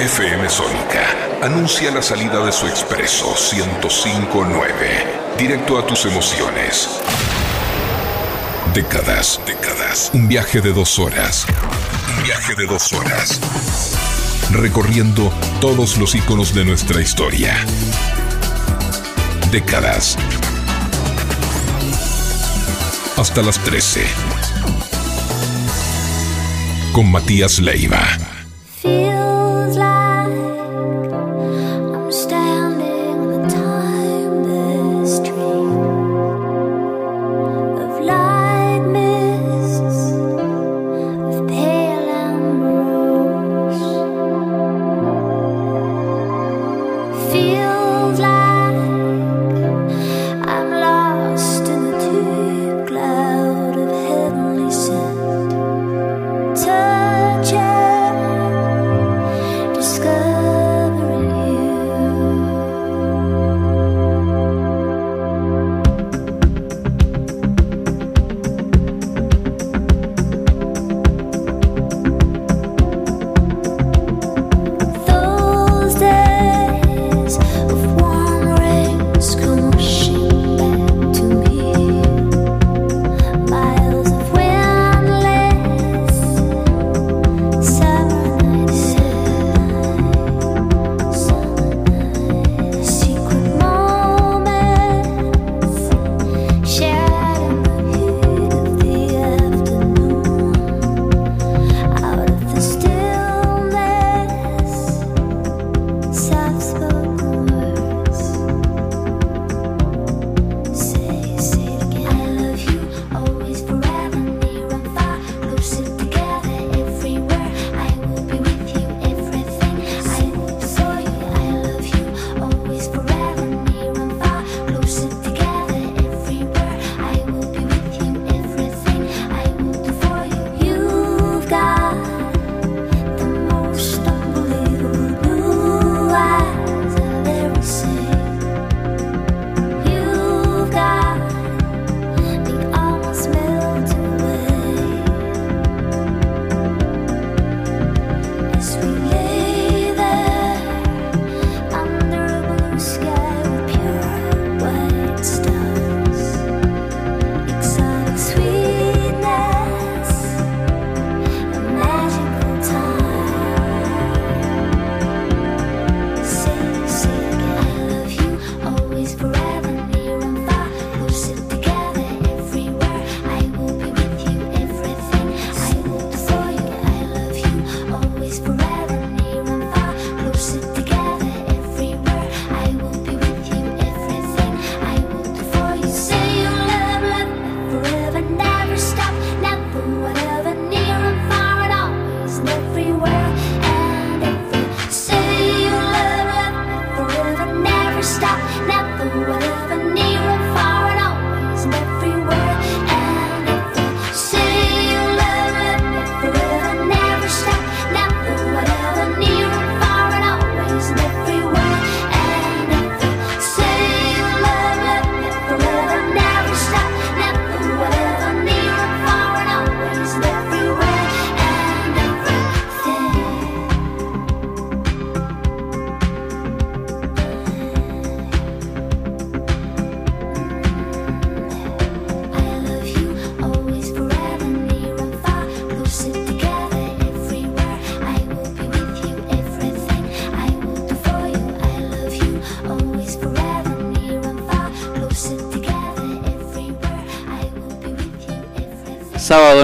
FM Sónica anuncia la salida de su expreso 1059, directo a tus emociones. Décadas, décadas. Un viaje de dos horas. Un viaje de dos horas. Recorriendo todos los iconos de nuestra historia. Décadas. Hasta las 13. Con Matías Leiva.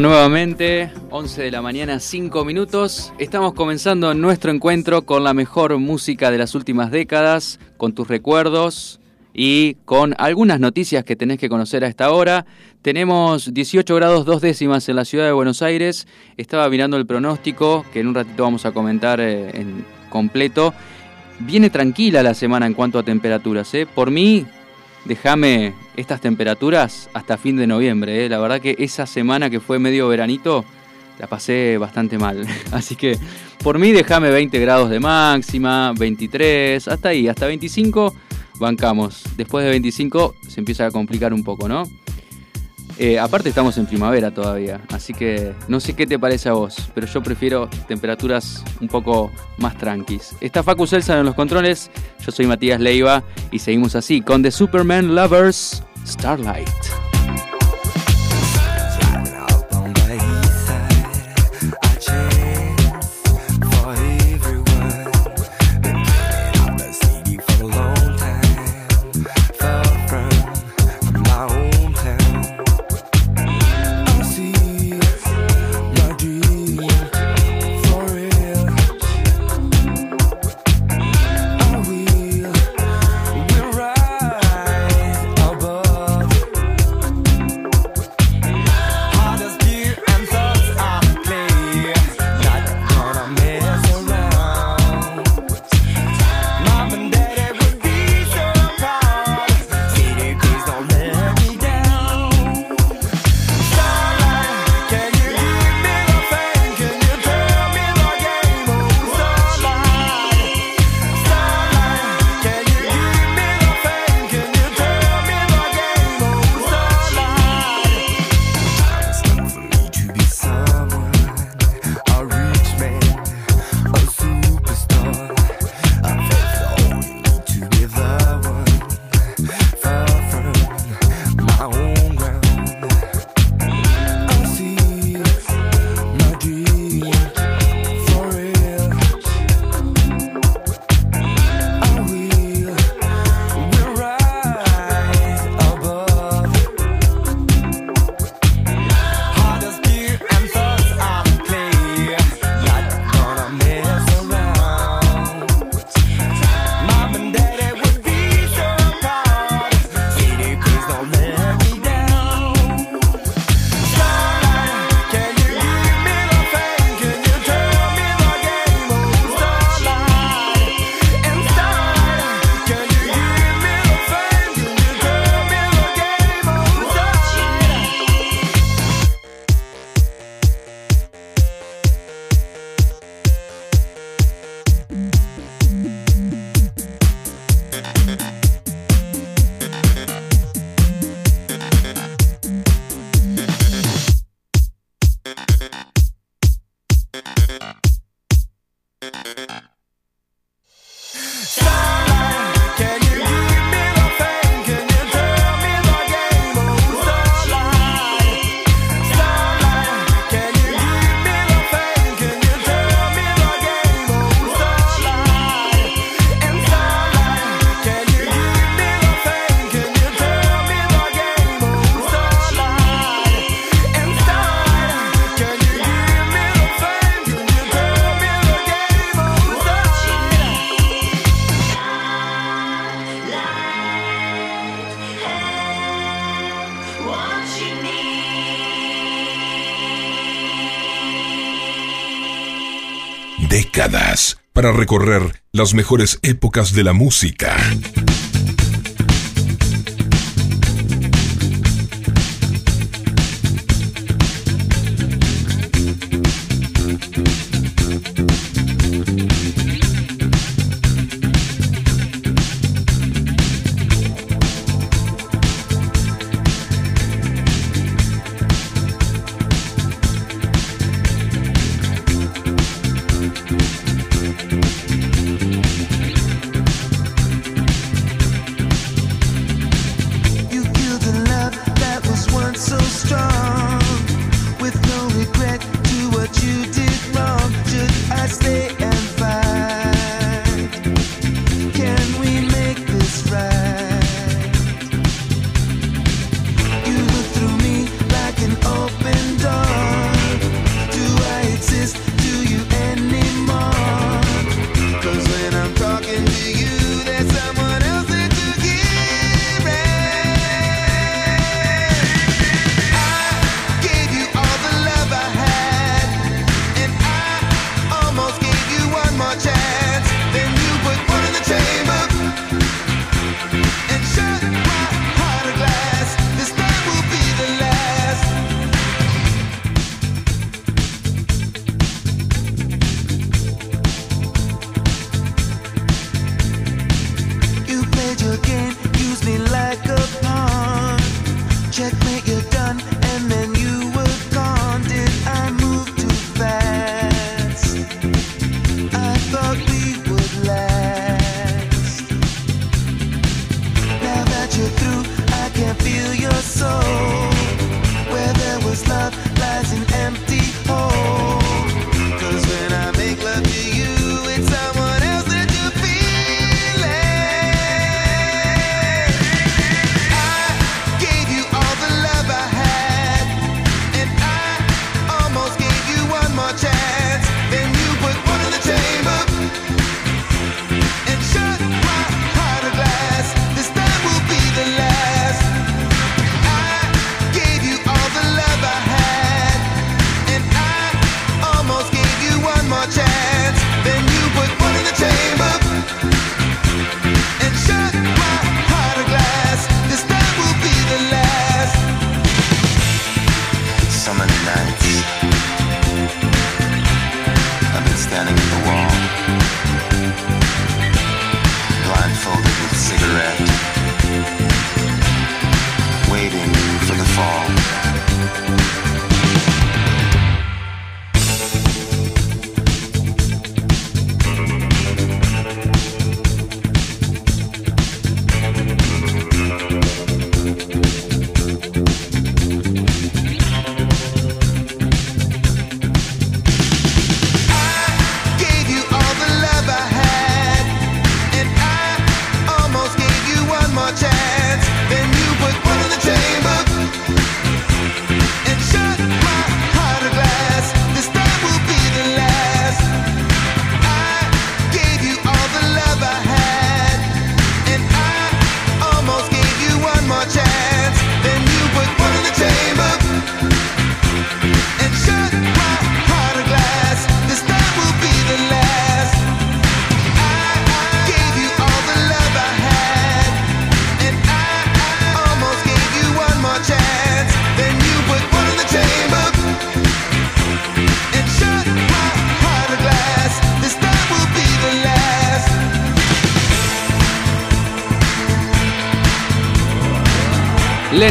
Nuevamente, 11 de la mañana, 5 minutos. Estamos comenzando nuestro encuentro con la mejor música de las últimas décadas, con tus recuerdos y con algunas noticias que tenés que conocer a esta hora. Tenemos 18 grados dos décimas en la ciudad de Buenos Aires. Estaba mirando el pronóstico, que en un ratito vamos a comentar eh, en completo. Viene tranquila la semana en cuanto a temperaturas. ¿eh? Por mí, déjame estas temperaturas hasta fin de noviembre. ¿eh? La verdad que esa semana que fue medio veranito la pasé bastante mal. Así que por mí déjame 20 grados de máxima, 23, hasta ahí, hasta 25 bancamos. Después de 25 se empieza a complicar un poco, ¿no? Eh, aparte estamos en primavera todavía, así que no sé qué te parece a vos, pero yo prefiero temperaturas un poco más tranquis. Está Facu Celsa en los controles, yo soy Matías Leiva y seguimos así con The Superman Lovers Starlight. Recorrer las mejores épocas de la música.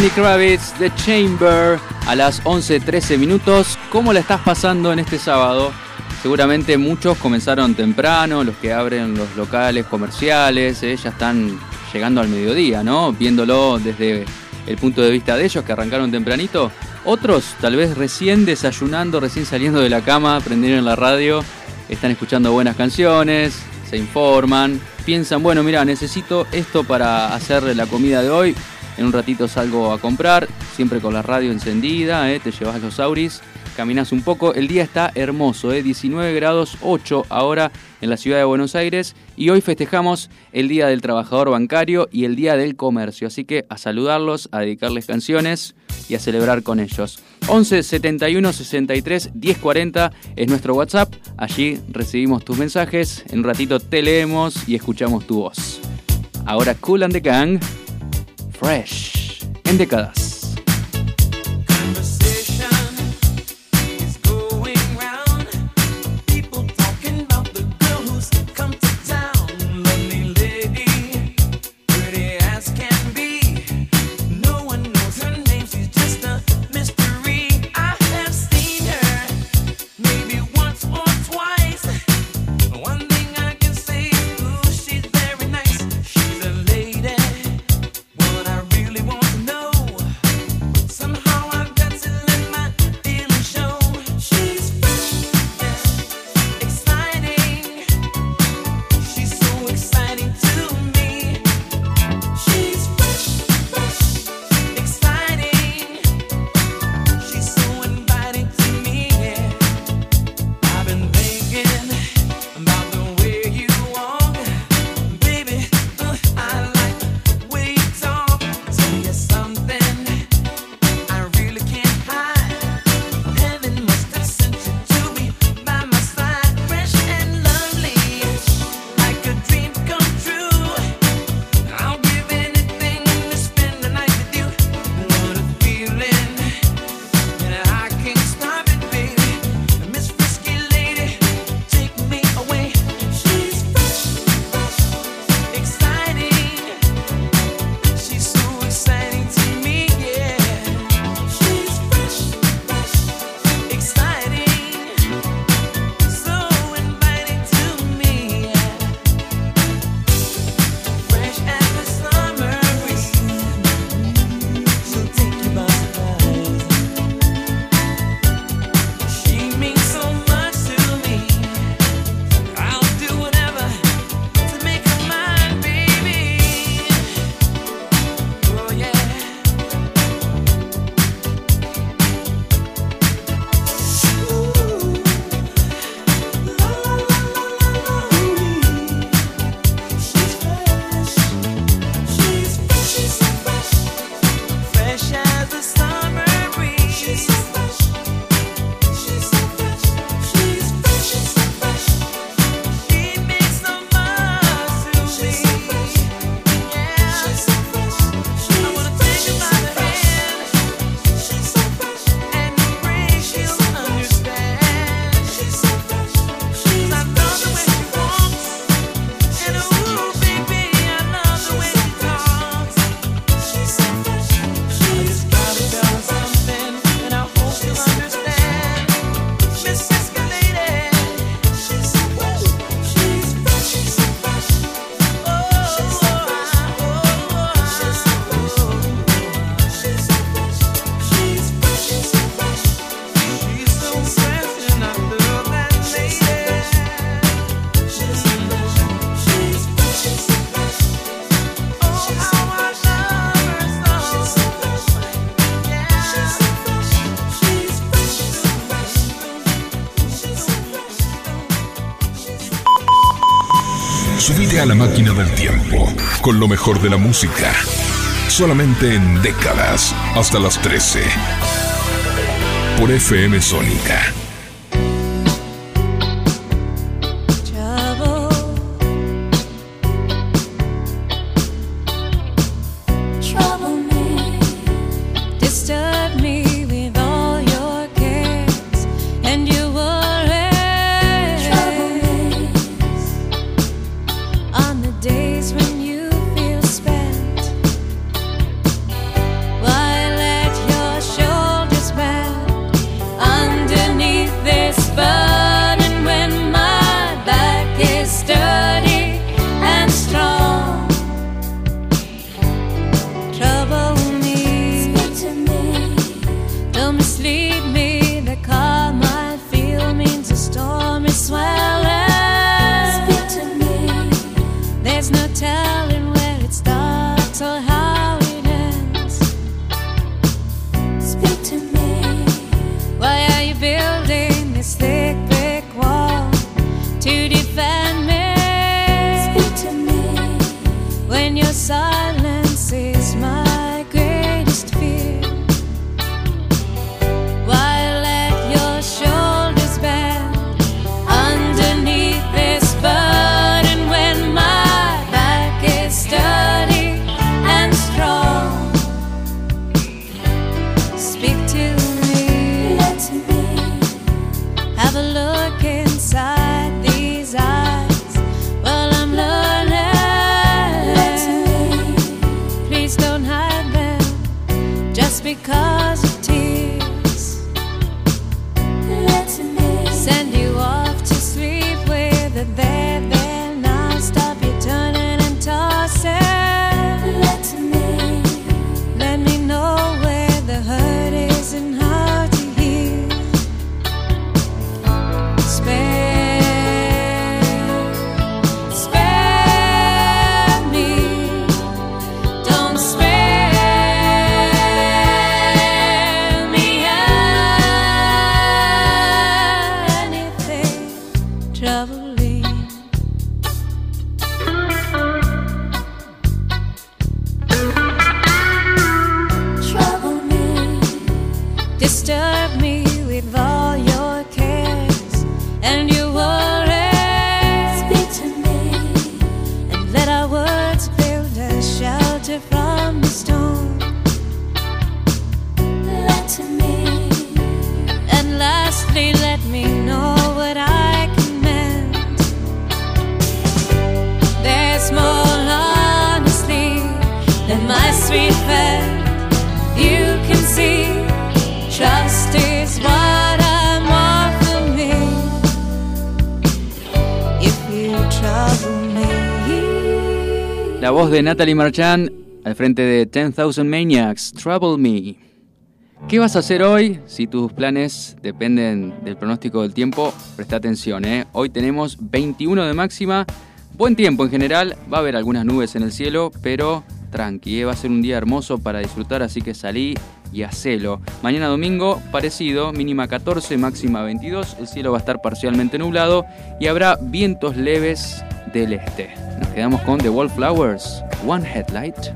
Lenny Kravitz, The Chamber, a las 11.13 minutos. ¿Cómo la estás pasando en este sábado? Seguramente muchos comenzaron temprano, los que abren los locales comerciales, eh, ya están llegando al mediodía, ¿no? Viéndolo desde el punto de vista de ellos, que arrancaron tempranito. Otros, tal vez recién desayunando, recién saliendo de la cama, prendieron la radio, están escuchando buenas canciones, se informan, piensan, bueno, mira, necesito esto para hacer la comida de hoy, en un ratito salgo a comprar, siempre con la radio encendida, ¿eh? te llevas los auris, caminas un poco. El día está hermoso, ¿eh? 19 grados 8 ahora en la ciudad de Buenos Aires. Y hoy festejamos el Día del Trabajador Bancario y el Día del Comercio. Así que a saludarlos, a dedicarles canciones y a celebrar con ellos. 11 71 63 10 40 es nuestro WhatsApp. Allí recibimos tus mensajes. En un ratito te leemos y escuchamos tu voz. Ahora Cool and the Gang Fresh en décadas. La máquina del tiempo con lo mejor de la música. Solamente en décadas hasta las 13. Por FM Sónica Natalie Marchand al frente de 10,000 Maniacs, Trouble Me. ¿Qué vas a hacer hoy? Si tus planes dependen del pronóstico del tiempo, presta atención, ¿eh? Hoy tenemos 21 de máxima, buen tiempo en general, va a haber algunas nubes en el cielo, pero tranqui, ¿eh? va a ser un día hermoso para disfrutar, así que salí y hacelo. Mañana domingo, parecido, mínima 14, máxima 22, el cielo va a estar parcialmente nublado y habrá vientos leves del este. Nos quedamos con The Wallflowers, One Headlight.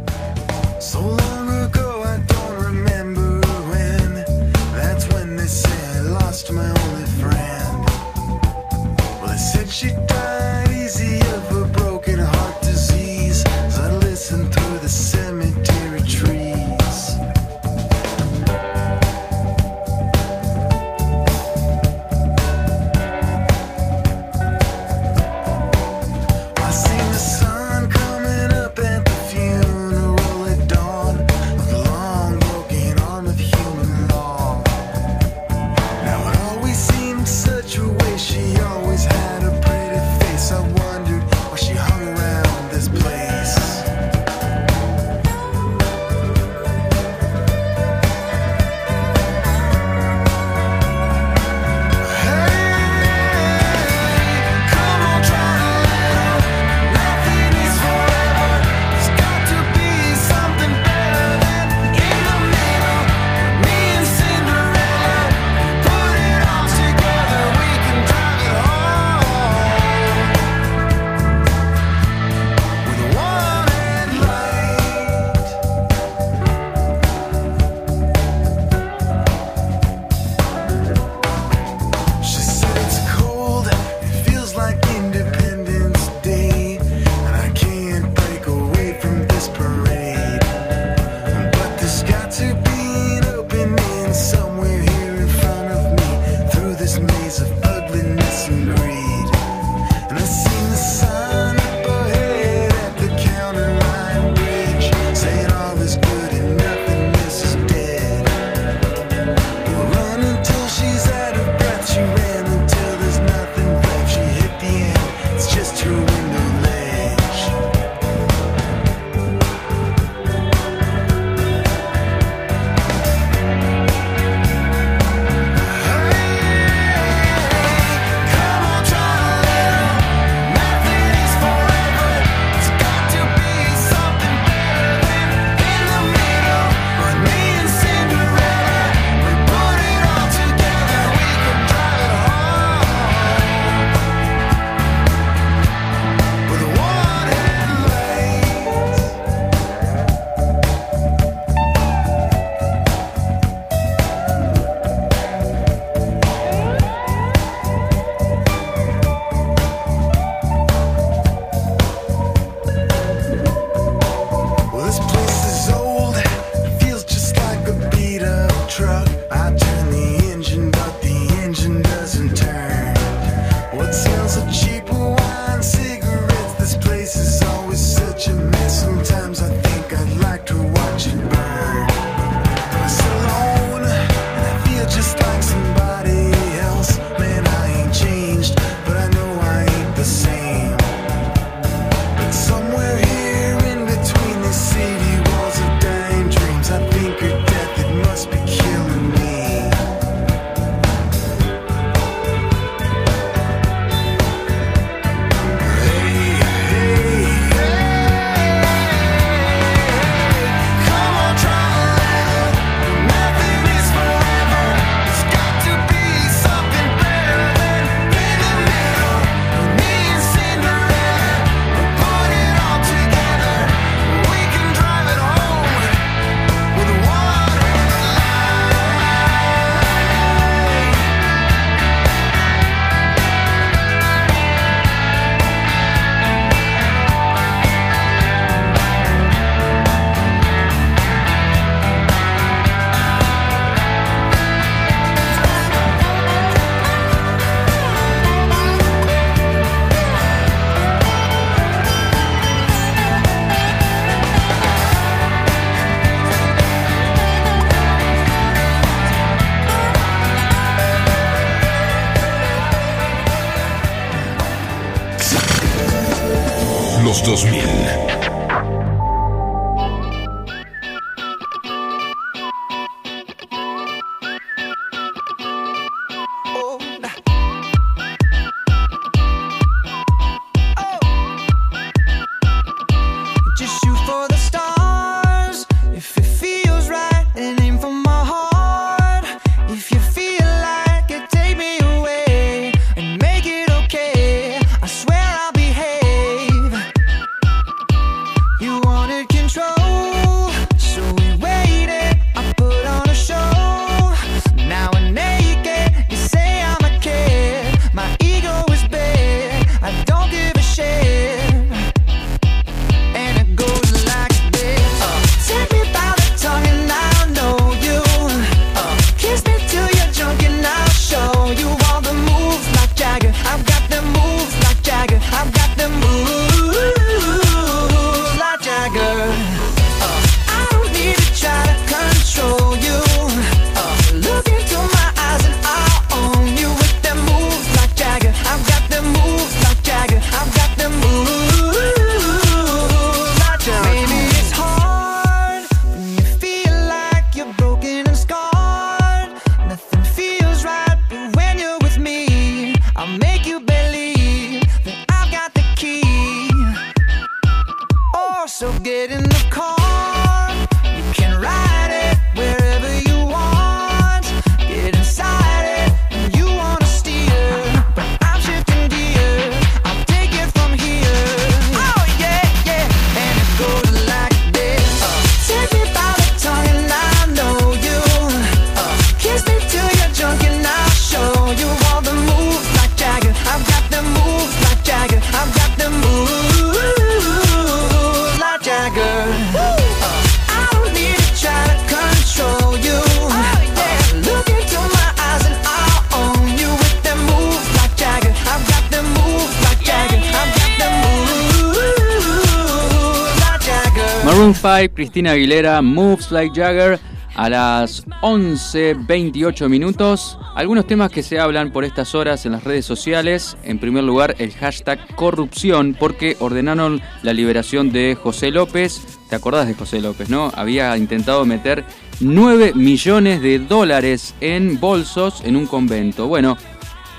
5, Cristina Aguilera, Moves Like Jagger a las 11.28 minutos. Algunos temas que se hablan por estas horas en las redes sociales. En primer lugar, el hashtag corrupción, porque ordenaron la liberación de José López. ¿Te acordás de José López, no? Había intentado meter 9 millones de dólares en bolsos en un convento. Bueno,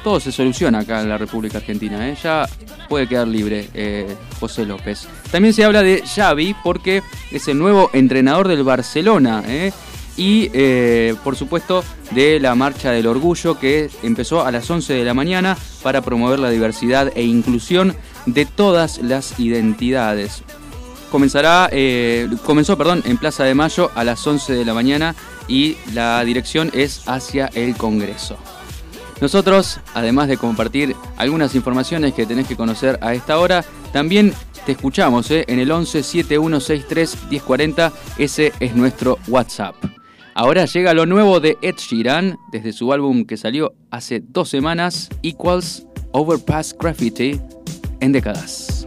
todo se soluciona acá en la República Argentina. ¿eh? Ya puede quedar libre eh, José López. También se habla de Xavi porque es el nuevo entrenador del Barcelona. ¿eh? y eh, por supuesto de la Marcha del Orgullo que empezó a las 11 de la mañana para promover la diversidad e inclusión de todas las identidades. Comenzará, comenzó perdón, en Plaza de Mayo a las 11 de la mañana y la dirección es hacia el Congreso. Nosotros, además de compartir algunas informaciones que tenés que conocer a esta hora, también te escuchamos eh, en el 11 7163 1040, ese es nuestro WhatsApp. Ahora llega lo nuevo de Ed Sheeran desde su álbum que salió hace dos semanas, Equals Overpass Graffiti, en décadas.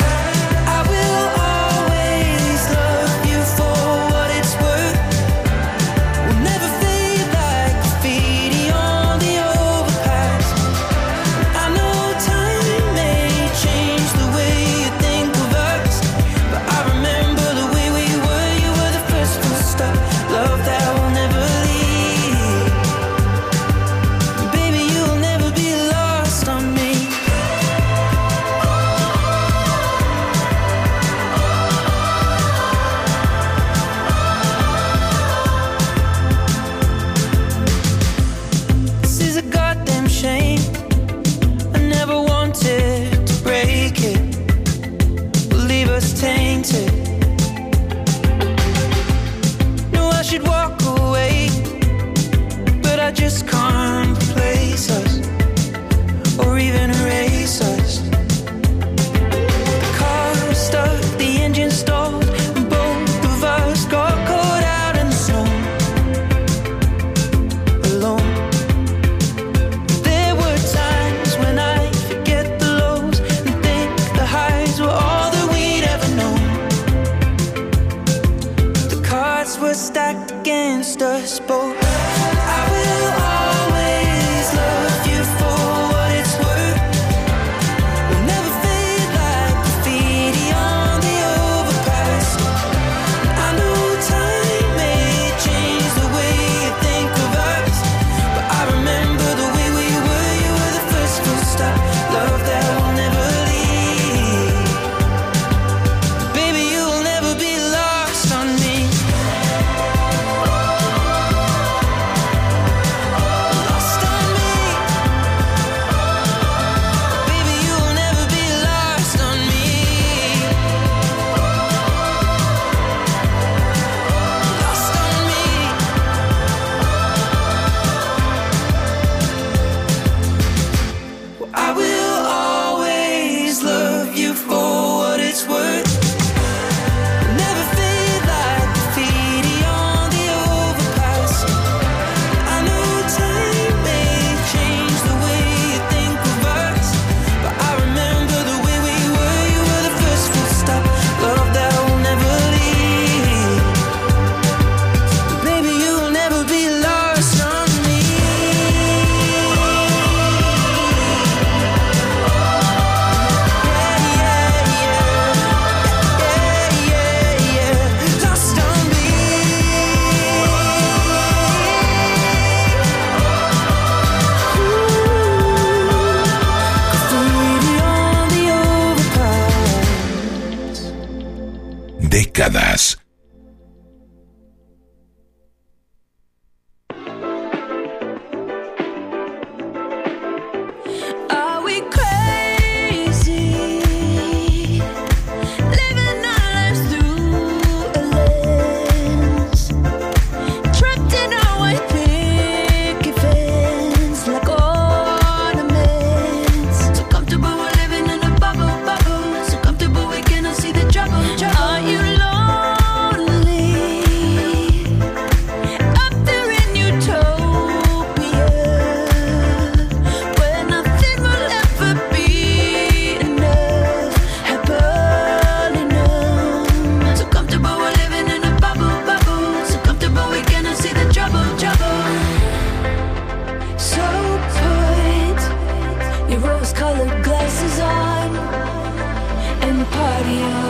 you.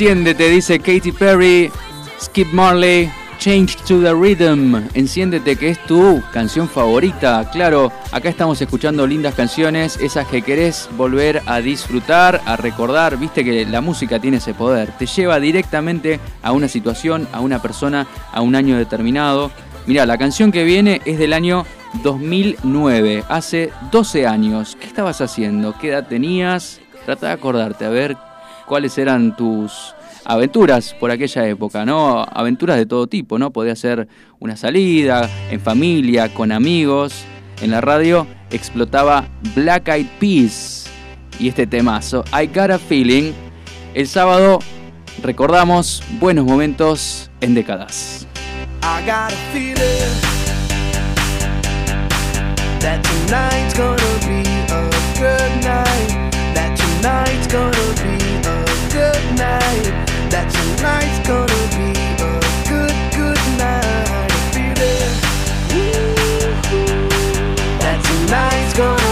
Enciéndete, dice Katy Perry, Skip Marley, Change to the Rhythm. Enciéndete, que es tu canción favorita. Claro, acá estamos escuchando lindas canciones, esas que querés volver a disfrutar, a recordar. Viste que la música tiene ese poder. Te lleva directamente a una situación, a una persona, a un año determinado. Mirá, la canción que viene es del año 2009, hace 12 años. ¿Qué estabas haciendo? ¿Qué edad tenías? Trata de acordarte, a ver cuáles eran tus aventuras por aquella época, ¿no? Aventuras de todo tipo, ¿no? Podía ser una salida, en familia, con amigos. En la radio explotaba Black Eyed Peas y este temazo, I Got a Feeling. El sábado recordamos buenos momentos en décadas. I got a feeling that tonight's gonna be a good night. That tonight's gonna that tonight's gonna be a good, good night. Be there. That tonight's gonna.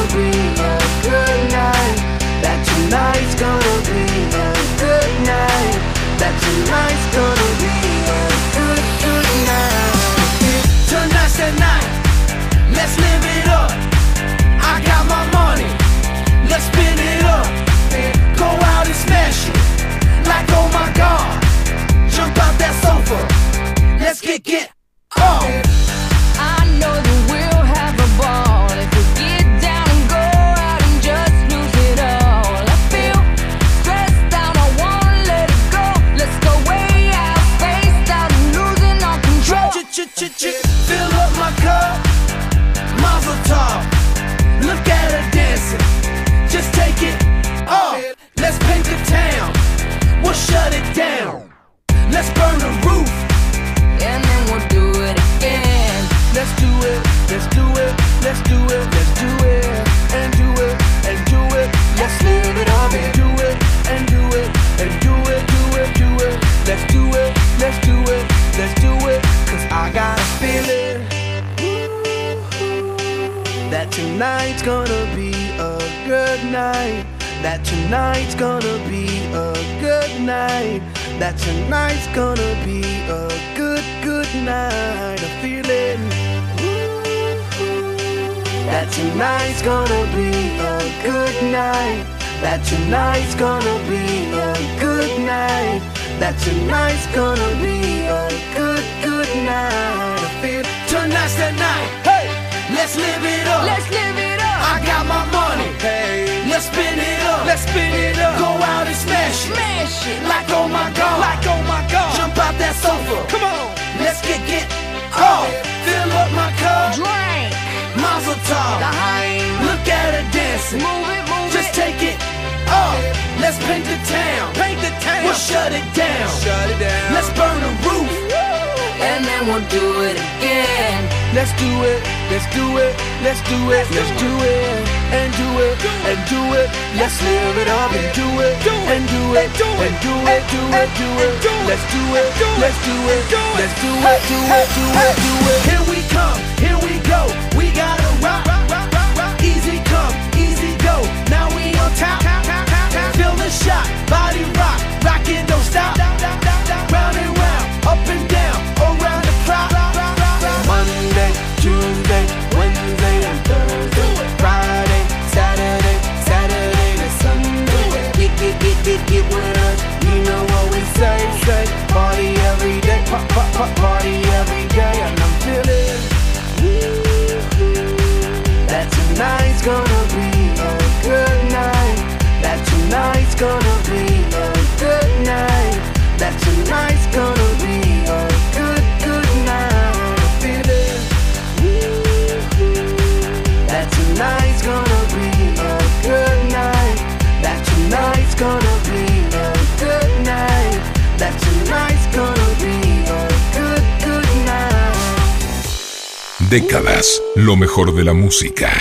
la música.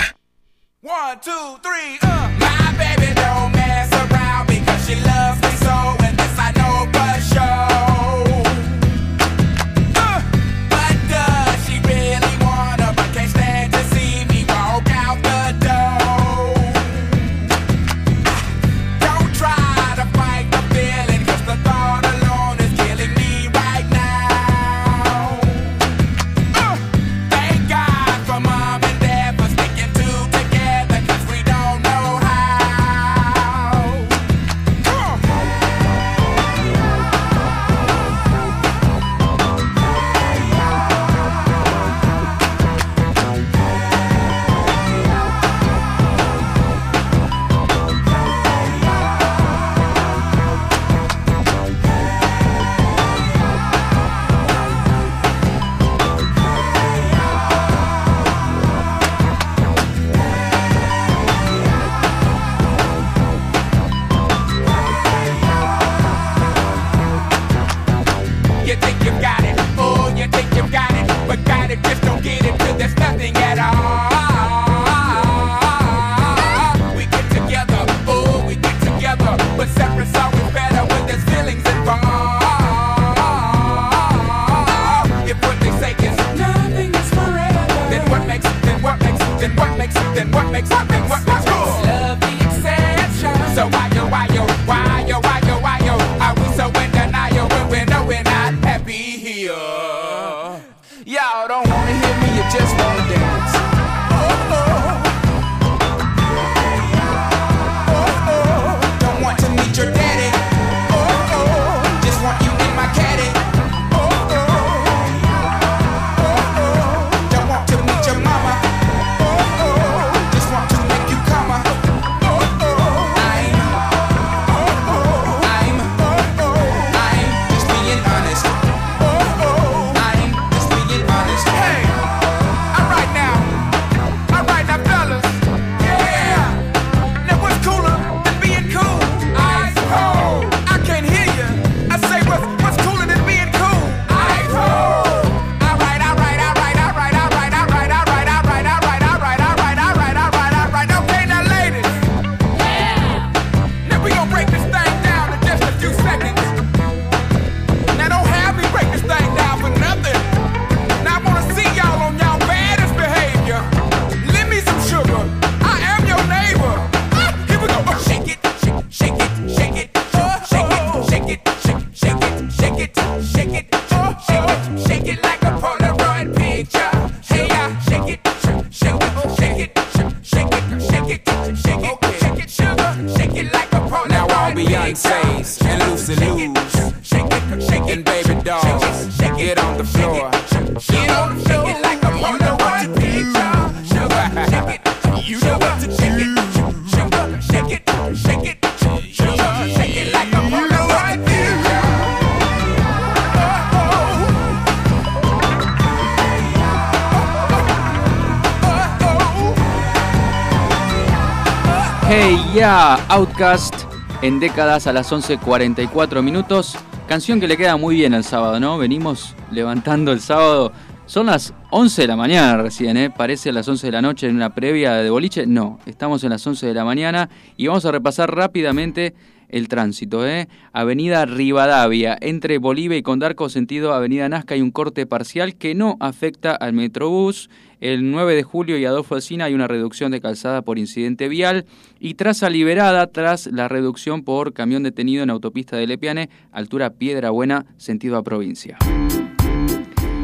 Outcast en décadas a las 11.44 minutos. Canción que le queda muy bien al sábado, ¿no? Venimos levantando el sábado. Son las 11 de la mañana recién, ¿eh? Parece a las 11 de la noche en una previa de boliche. No, estamos en las 11 de la mañana y vamos a repasar rápidamente el tránsito. ¿eh? Avenida Rivadavia, entre Bolivia y Condarco, sentido Avenida Nazca, hay un corte parcial que no afecta al Metrobús. El 9 de julio y Adolfo Alsina hay una reducción de calzada por incidente vial y traza liberada tras la reducción por camión detenido en autopista de Lepiane, altura Piedra Buena, sentido a provincia.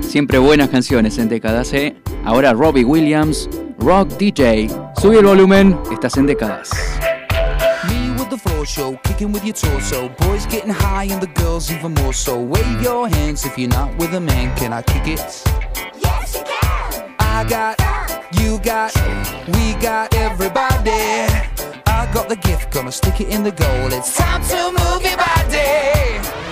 Siempre buenas canciones en Décadas, ¿eh? Ahora Robbie Williams, Rock DJ. Sube el volumen, estás en Décadas. show, kicking with your torso. Boys getting high and the girls even more so. Wave your hands if you're not with a man. Can I kick it? I got, you got, we got everybody. I got the gift, gonna stick it in the goal. It's time to move your body.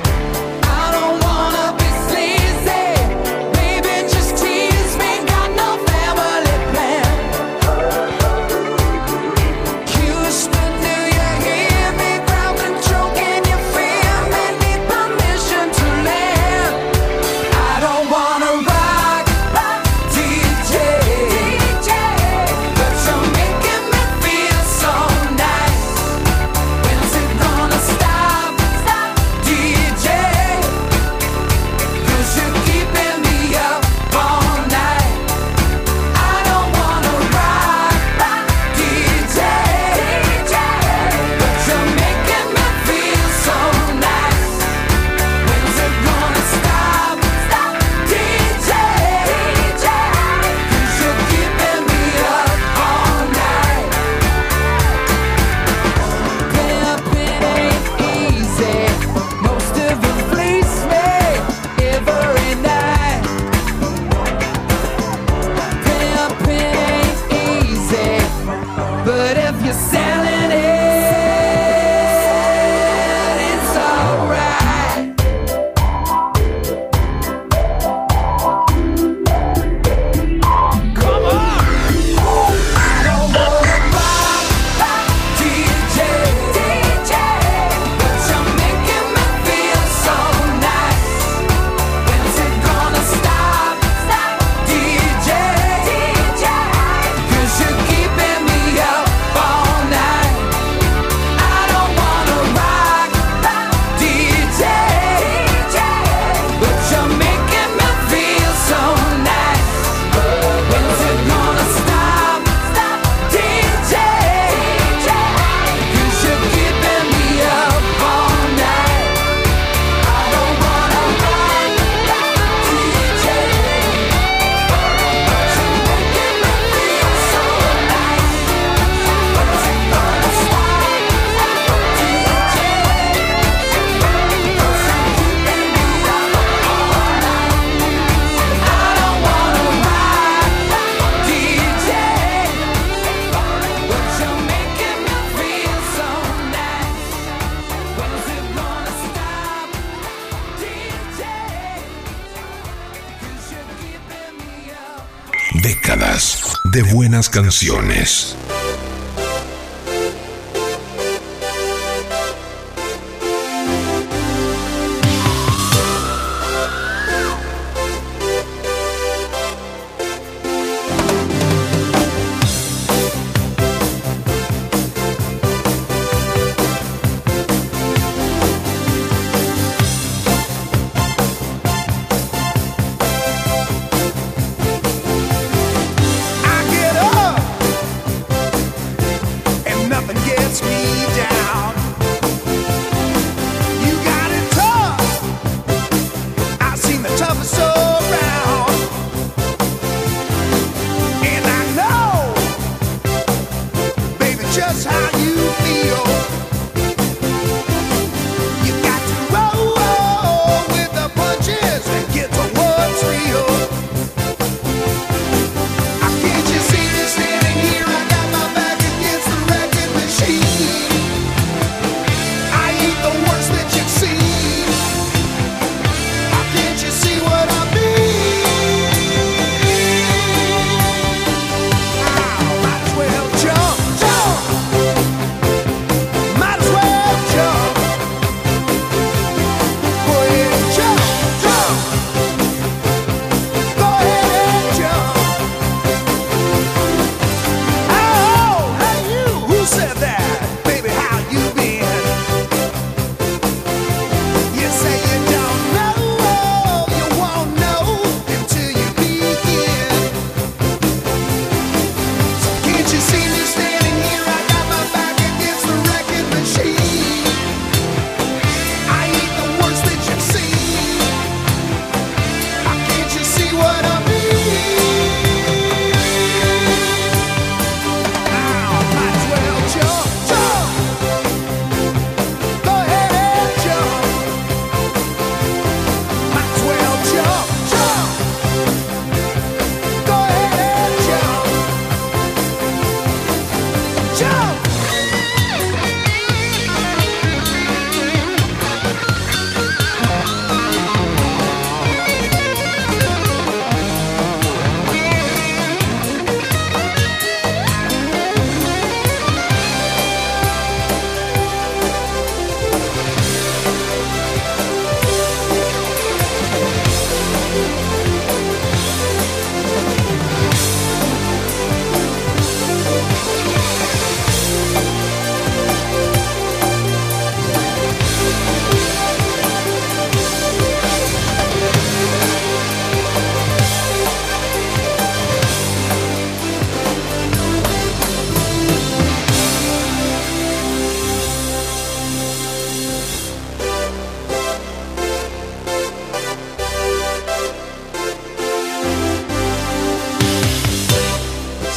canciones.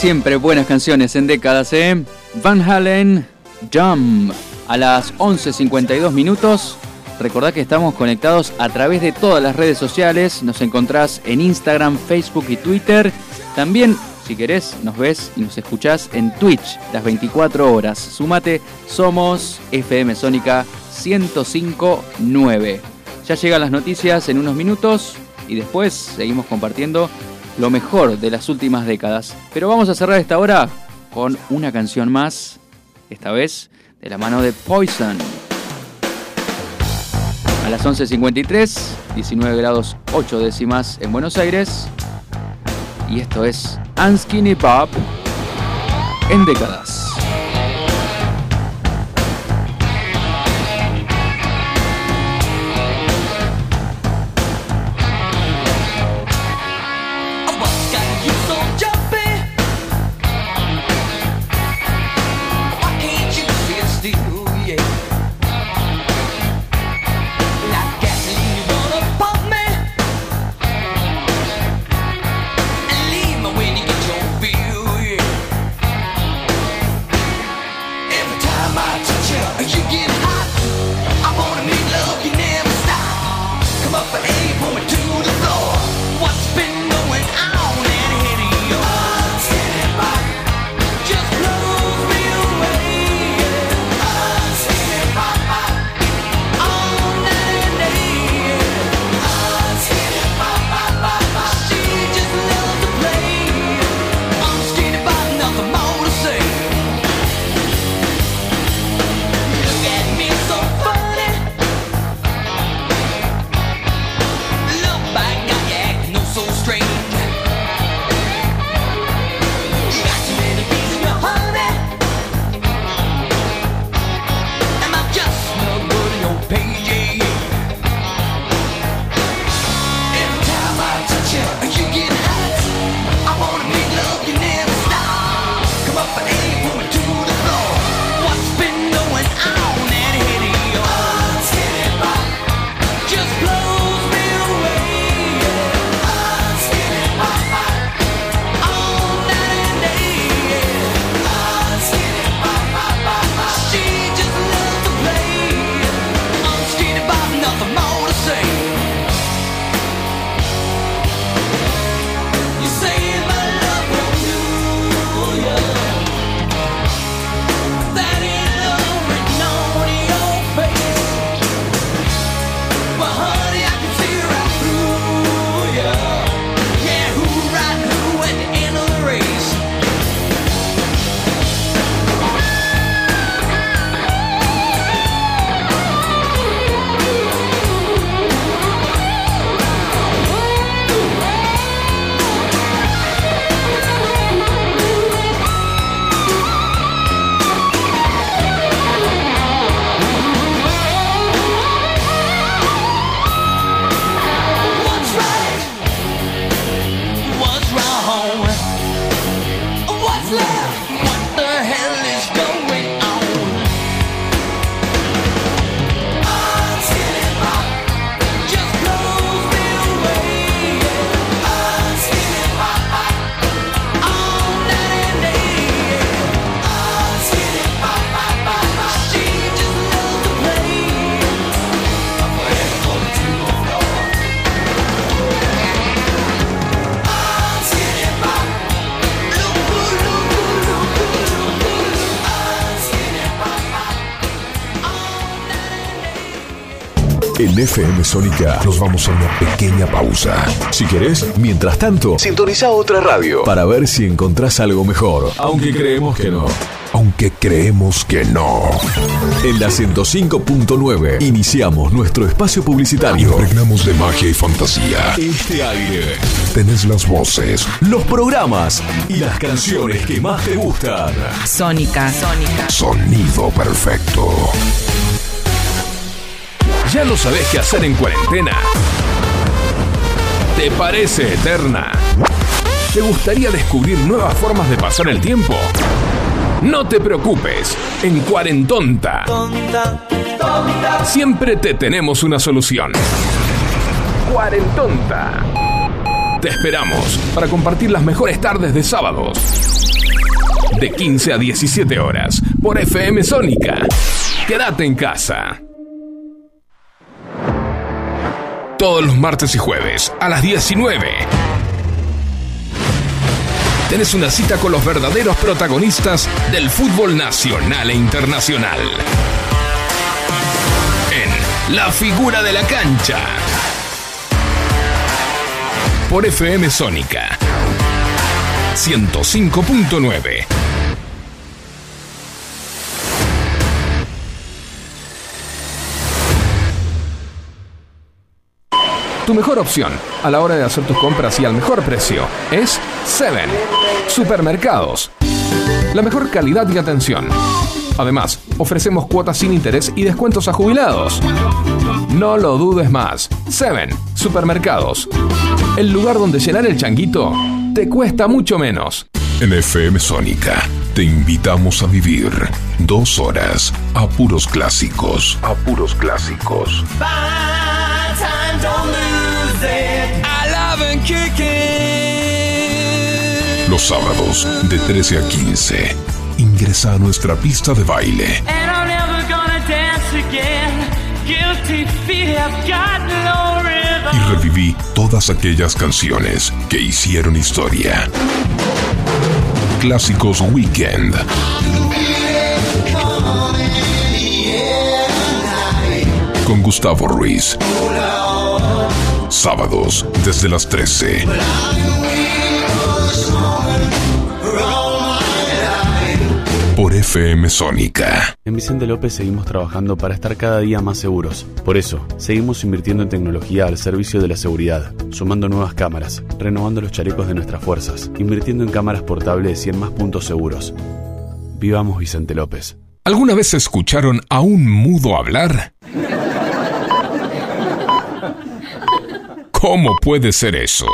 Siempre buenas canciones en décadas, ¿eh? Van Halen, Jump. A las 11.52 minutos. Recordá que estamos conectados a través de todas las redes sociales. Nos encontrás en Instagram, Facebook y Twitter. También, si querés, nos ves y nos escuchás en Twitch las 24 horas. Sumate, somos FM Sónica 1059. Ya llegan las noticias en unos minutos y después seguimos compartiendo lo mejor de las últimas décadas. Pero vamos a cerrar esta hora con una canción más, esta vez de la mano de Poison. A las 11.53, 19 grados 8 décimas en Buenos Aires. Y esto es Unskinny Pop en décadas. En FM Sónica nos vamos a una pequeña pausa. Si querés, mientras tanto, sintoniza otra radio para ver si encontrás algo mejor. Aunque creemos que no. Aunque creemos que no. En la 105.9 iniciamos nuestro espacio publicitario. Impregnamos de magia y fantasía. Este aire. Tenés las voces, los programas y las canciones que más te gustan. Sónica. Sónica. Sonido perfecto. ¿Ya no sabés qué hacer en cuarentena? ¿Te parece eterna? ¿Te gustaría descubrir nuevas formas de pasar el tiempo? No te preocupes, en Cuarentonta siempre te tenemos una solución. Cuarentonta. Te esperamos para compartir las mejores tardes de sábados. de 15 a 17 horas, por FM Sónica. Quédate en casa. Todos los martes y jueves, a las 19. Tenés una cita con los verdaderos protagonistas del fútbol nacional e internacional. En La Figura de la Cancha. Por FM Sónica 105.9. Tu mejor opción a la hora de hacer tus compras y al mejor precio es Seven Supermercados. La mejor calidad y atención. Además, ofrecemos cuotas sin interés y descuentos a jubilados. No lo dudes más. Seven Supermercados. El lugar donde llenar el changuito te cuesta mucho menos. En FM Sónica te invitamos a vivir dos horas a puros clásicos. A puros clásicos. Los sábados de 13 a 15. Ingresa a nuestra pista de baile y reviví todas aquellas canciones que hicieron historia. Clásicos Weekend. Con Gustavo Ruiz. Sábados desde las 13. Por FM Sónica. En Vicente López seguimos trabajando para estar cada día más seguros. Por eso, seguimos invirtiendo en tecnología al servicio de la seguridad, sumando nuevas cámaras, renovando los chalecos de nuestras fuerzas, invirtiendo en cámaras portables y en más puntos seguros. Vivamos Vicente López. ¿Alguna vez escucharon a un mudo hablar? ¿Cómo puede ser eso?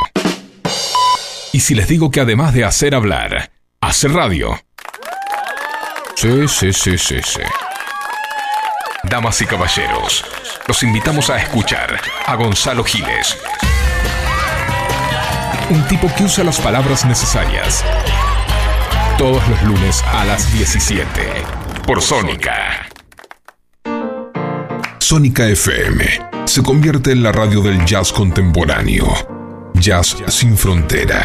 Y si les digo que además de hacer hablar, hace radio. Sí, sí, sí, sí, sí. Damas y caballeros, los invitamos a escuchar a Gonzalo Giles. Un tipo que usa las palabras necesarias. Todos los lunes a las 17. Por Sónica. Sónica FM se convierte en la radio del jazz contemporáneo. Jazz sin frontera.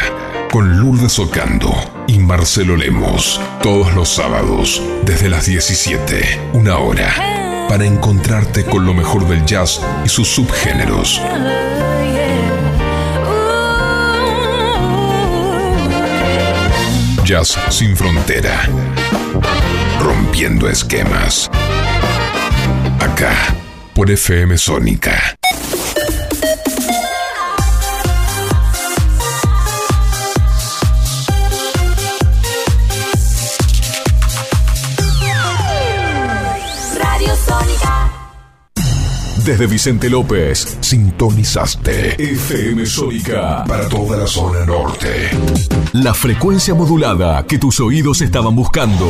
Con Lourdes Ocando y Marcelo Lemos. Todos los sábados, desde las 17, una hora. Para encontrarte con lo mejor del jazz y sus subgéneros. Jazz sin frontera. Rompiendo esquemas. Acá, por FM Sónica. Radio Sónica. Desde Vicente López, sintonizaste FM Sónica para toda la zona norte. La frecuencia modulada que tus oídos estaban buscando.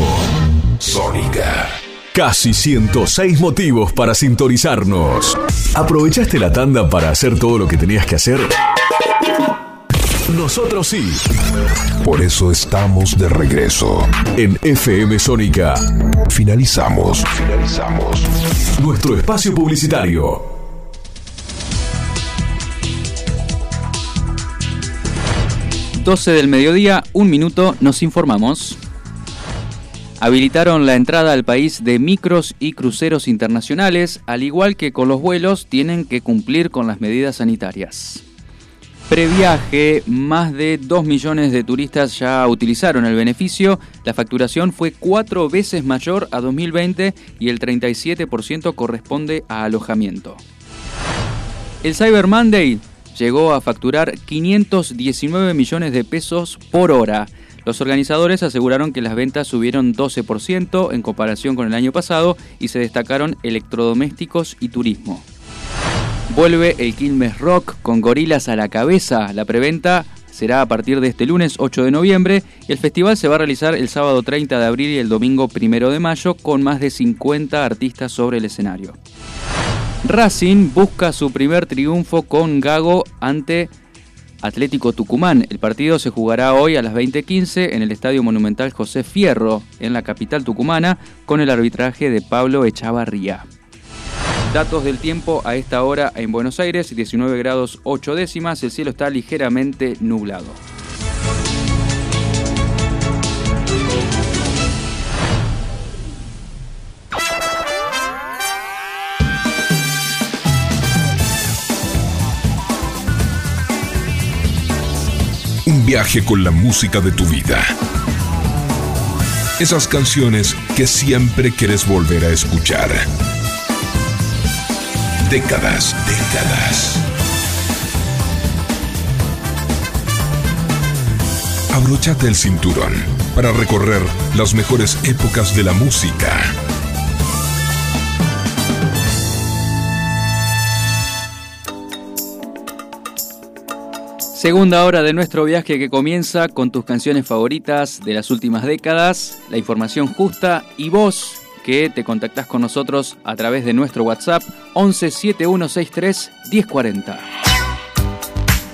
Sónica. Casi 106 motivos para sintonizarnos. ¿Aprovechaste la tanda para hacer todo lo que tenías que hacer? Nosotros sí. Por eso estamos de regreso. En FM Sónica. Finalizamos. Finalizamos. Nuestro espacio publicitario. ...12 del mediodía, un minuto, nos informamos. Habilitaron la entrada al país de micros y cruceros internacionales, al igual que con los vuelos, tienen que cumplir con las medidas sanitarias. Previaje, más de 2 millones de turistas ya utilizaron el beneficio, la facturación fue cuatro veces mayor a 2020 y el 37% corresponde a alojamiento. El Cyber Monday llegó a facturar 519 millones de pesos por hora. Los organizadores aseguraron que las ventas subieron 12% en comparación con el año pasado y se destacaron electrodomésticos y turismo. Vuelve el Quilmes Rock con gorilas a la cabeza. La preventa será a partir de este lunes 8 de noviembre y el festival se va a realizar el sábado 30 de abril y el domingo 1 de mayo con más de 50 artistas sobre el escenario. Racing busca su primer triunfo con Gago ante Atlético Tucumán. El partido se jugará hoy a las 20.15 en el Estadio Monumental José Fierro, en la capital tucumana, con el arbitraje de Pablo Echavarría. Datos del tiempo a esta hora en Buenos Aires, 19 grados 8 décimas, el cielo está ligeramente nublado. Viaje con la música de tu vida. Esas canciones que siempre quieres volver a escuchar. Décadas, décadas. Abróchate el cinturón para recorrer las mejores épocas de la música. Segunda hora de nuestro viaje que comienza con tus canciones favoritas de las últimas décadas, la información justa y vos que te contactás con nosotros a través de nuestro WhatsApp 11 7163 1040.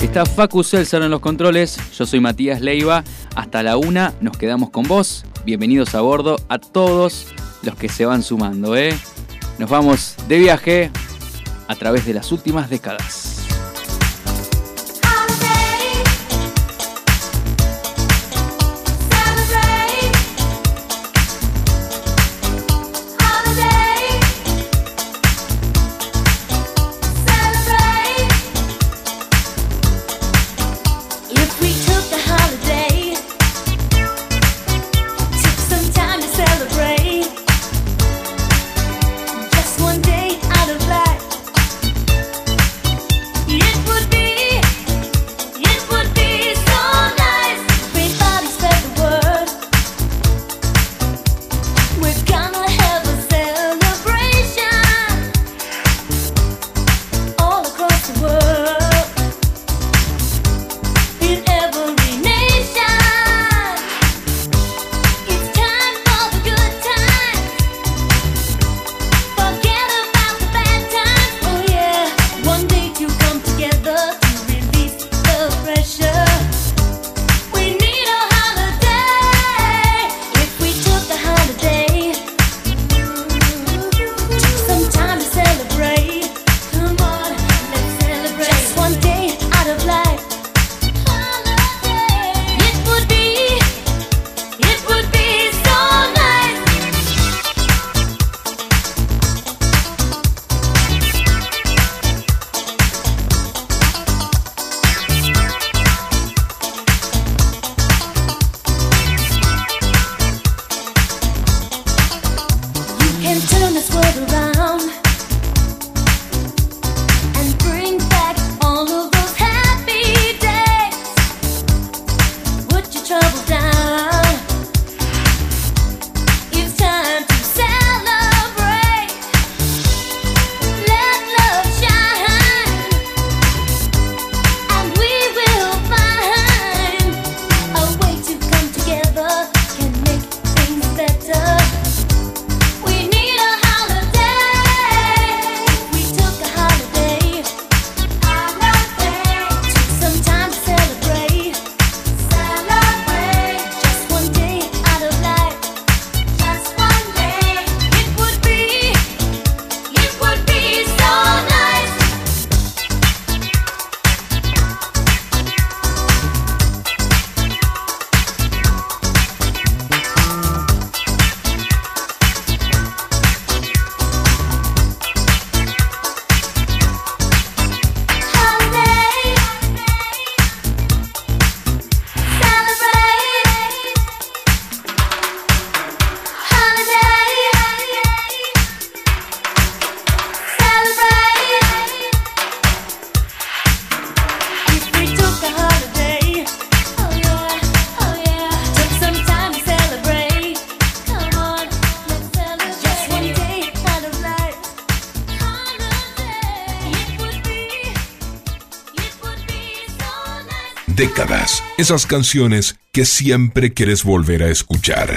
Está Facu Selsan en los controles, yo soy Matías Leiva, hasta la una nos quedamos con vos, bienvenidos a bordo a todos los que se van sumando, ¿eh? Nos vamos de viaje a través de las últimas décadas. Décadas. Esas canciones que siempre quieres volver a escuchar.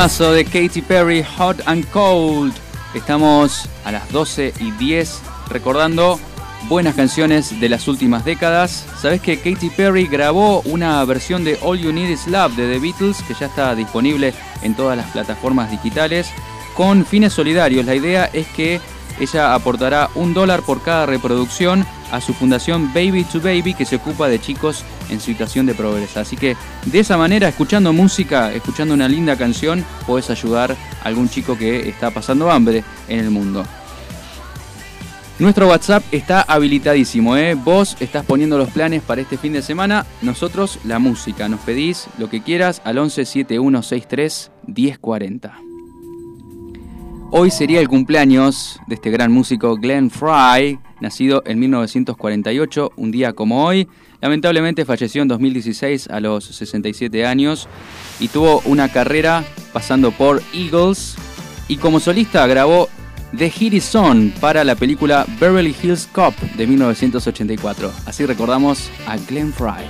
Temazo de Katy Perry, Hot and Cold. Estamos a las 12 y 10 recordando buenas canciones de las últimas décadas. Sabes que Katy Perry grabó una versión de All You Need Is Love de The Beatles que ya está disponible en todas las plataformas digitales con fines solidarios. La idea es que ella aportará un dólar por cada reproducción a su fundación Baby to Baby que se ocupa de chicos en situación de pobreza. Así que de esa manera, escuchando música, escuchando una linda canción, puedes ayudar a algún chico que está pasando hambre en el mundo. Nuestro WhatsApp está habilitadísimo, ¿eh? Vos estás poniendo los planes para este fin de semana, nosotros la música. Nos pedís lo que quieras al 11 7163 1040. Hoy sería el cumpleaños de este gran músico Glenn Fry, nacido en 1948, un día como hoy. Lamentablemente falleció en 2016 a los 67 años y tuvo una carrera pasando por Eagles y como solista grabó The Hit Is On para la película Beverly Hills Cop de 1984. Así recordamos a Glenn Fry.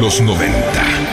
Los 90.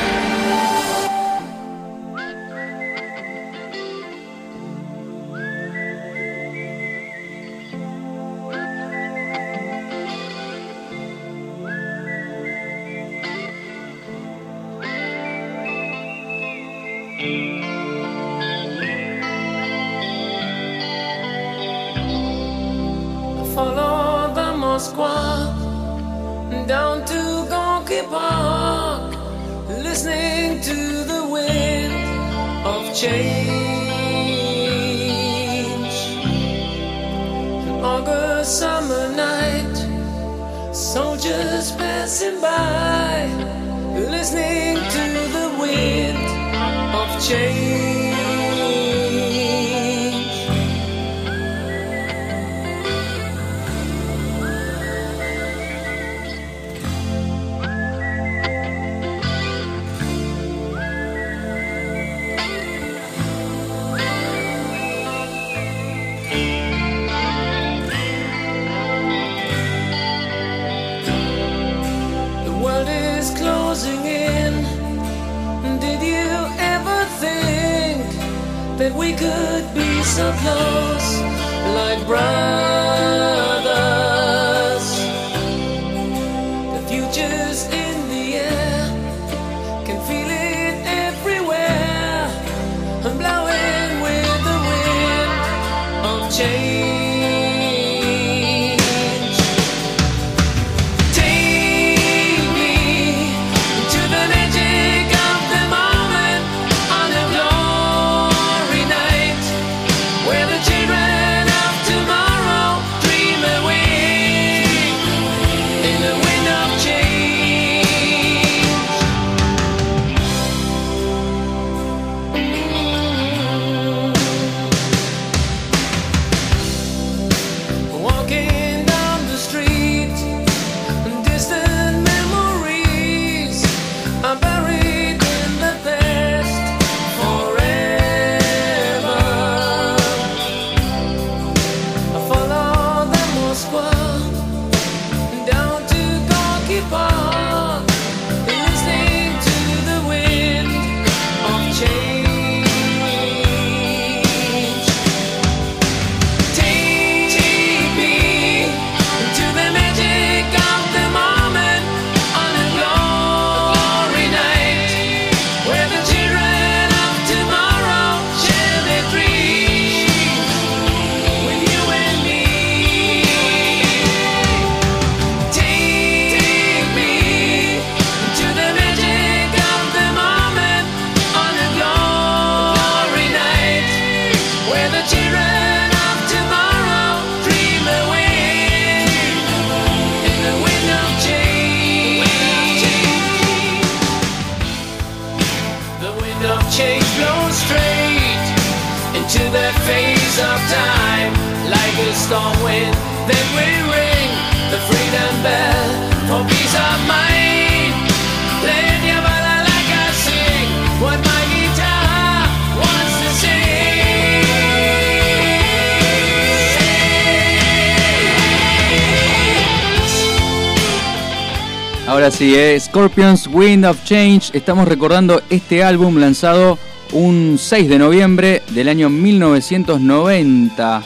Ahora sí, eh, Scorpions Wind of Change. Estamos recordando este álbum lanzado un 6 de noviembre del año 1990.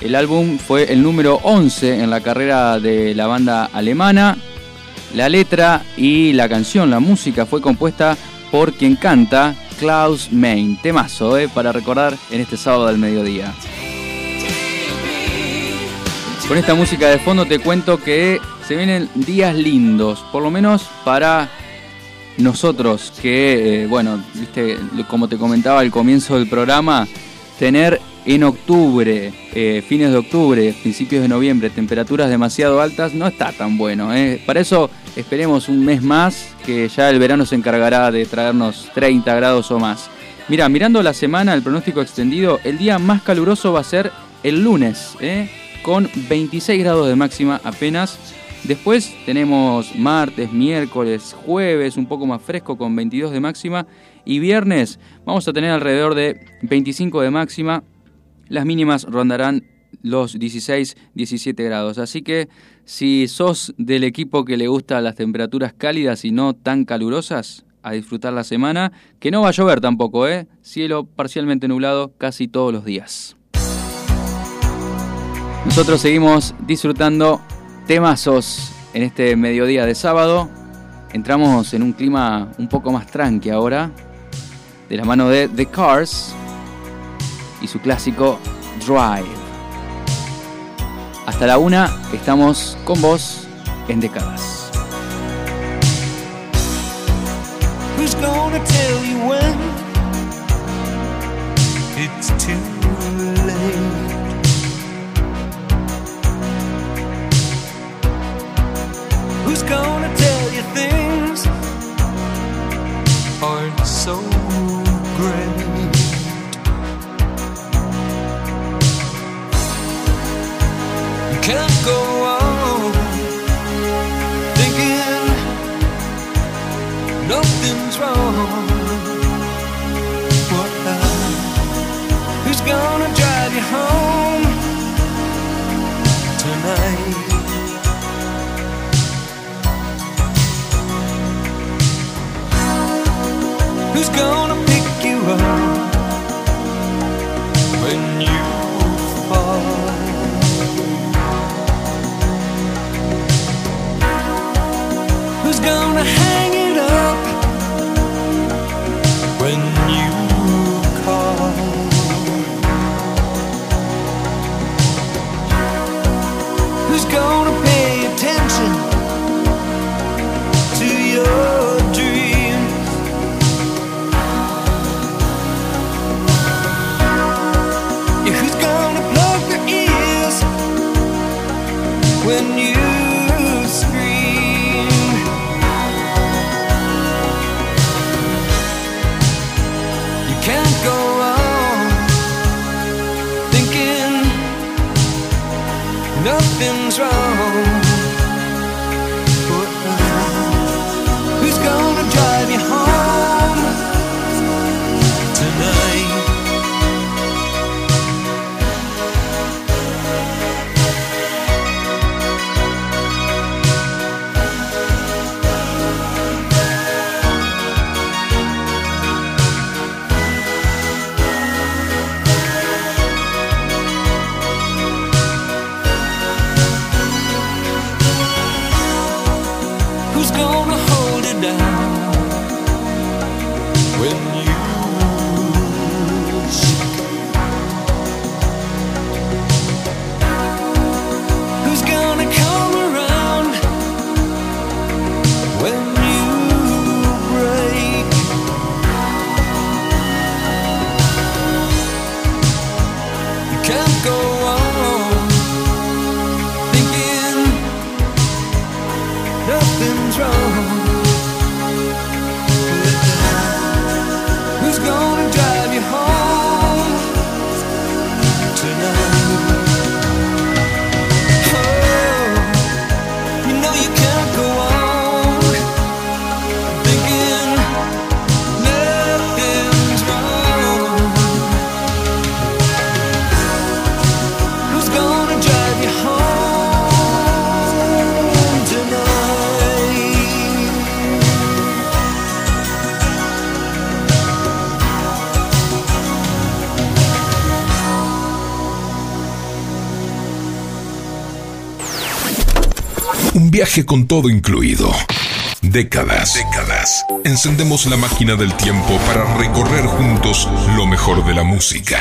El álbum fue el número 11 en la carrera de la banda alemana. La letra y la canción, la música, fue compuesta por quien canta, Klaus Main. Temazo, eh, para recordar en este sábado del mediodía. Con esta música de fondo te cuento que se vienen días lindos, por lo menos para nosotros que, eh, bueno, viste, como te comentaba al comienzo del programa, tener en octubre, eh, fines de octubre, principios de noviembre, temperaturas demasiado altas no está tan bueno. eh. Para eso esperemos un mes más, que ya el verano se encargará de traernos 30 grados o más. Mira, mirando la semana, el pronóstico extendido, el día más caluroso va a ser el lunes. Con 26 grados de máxima apenas. Después tenemos martes, miércoles, jueves, un poco más fresco con 22 de máxima. Y viernes vamos a tener alrededor de 25 de máxima. Las mínimas rondarán los 16, 17 grados. Así que si sos del equipo que le gusta las temperaturas cálidas y no tan calurosas, a disfrutar la semana, que no va a llover tampoco, ¿eh? Cielo parcialmente nublado casi todos los días. Nosotros seguimos disfrutando temazos en este mediodía de sábado. Entramos en un clima un poco más tranqui ahora, de la mano de The Cars y su clásico Drive. Hasta la una estamos con vos en décadas. Who's gonna tell you when? gonna tell you things aren't so great. You can't go on thinking nothing's wrong. What, who's gonna drive you home? who's gone con todo incluido. Décadas. Décadas. Encendemos la máquina del tiempo para recorrer juntos lo mejor de la música.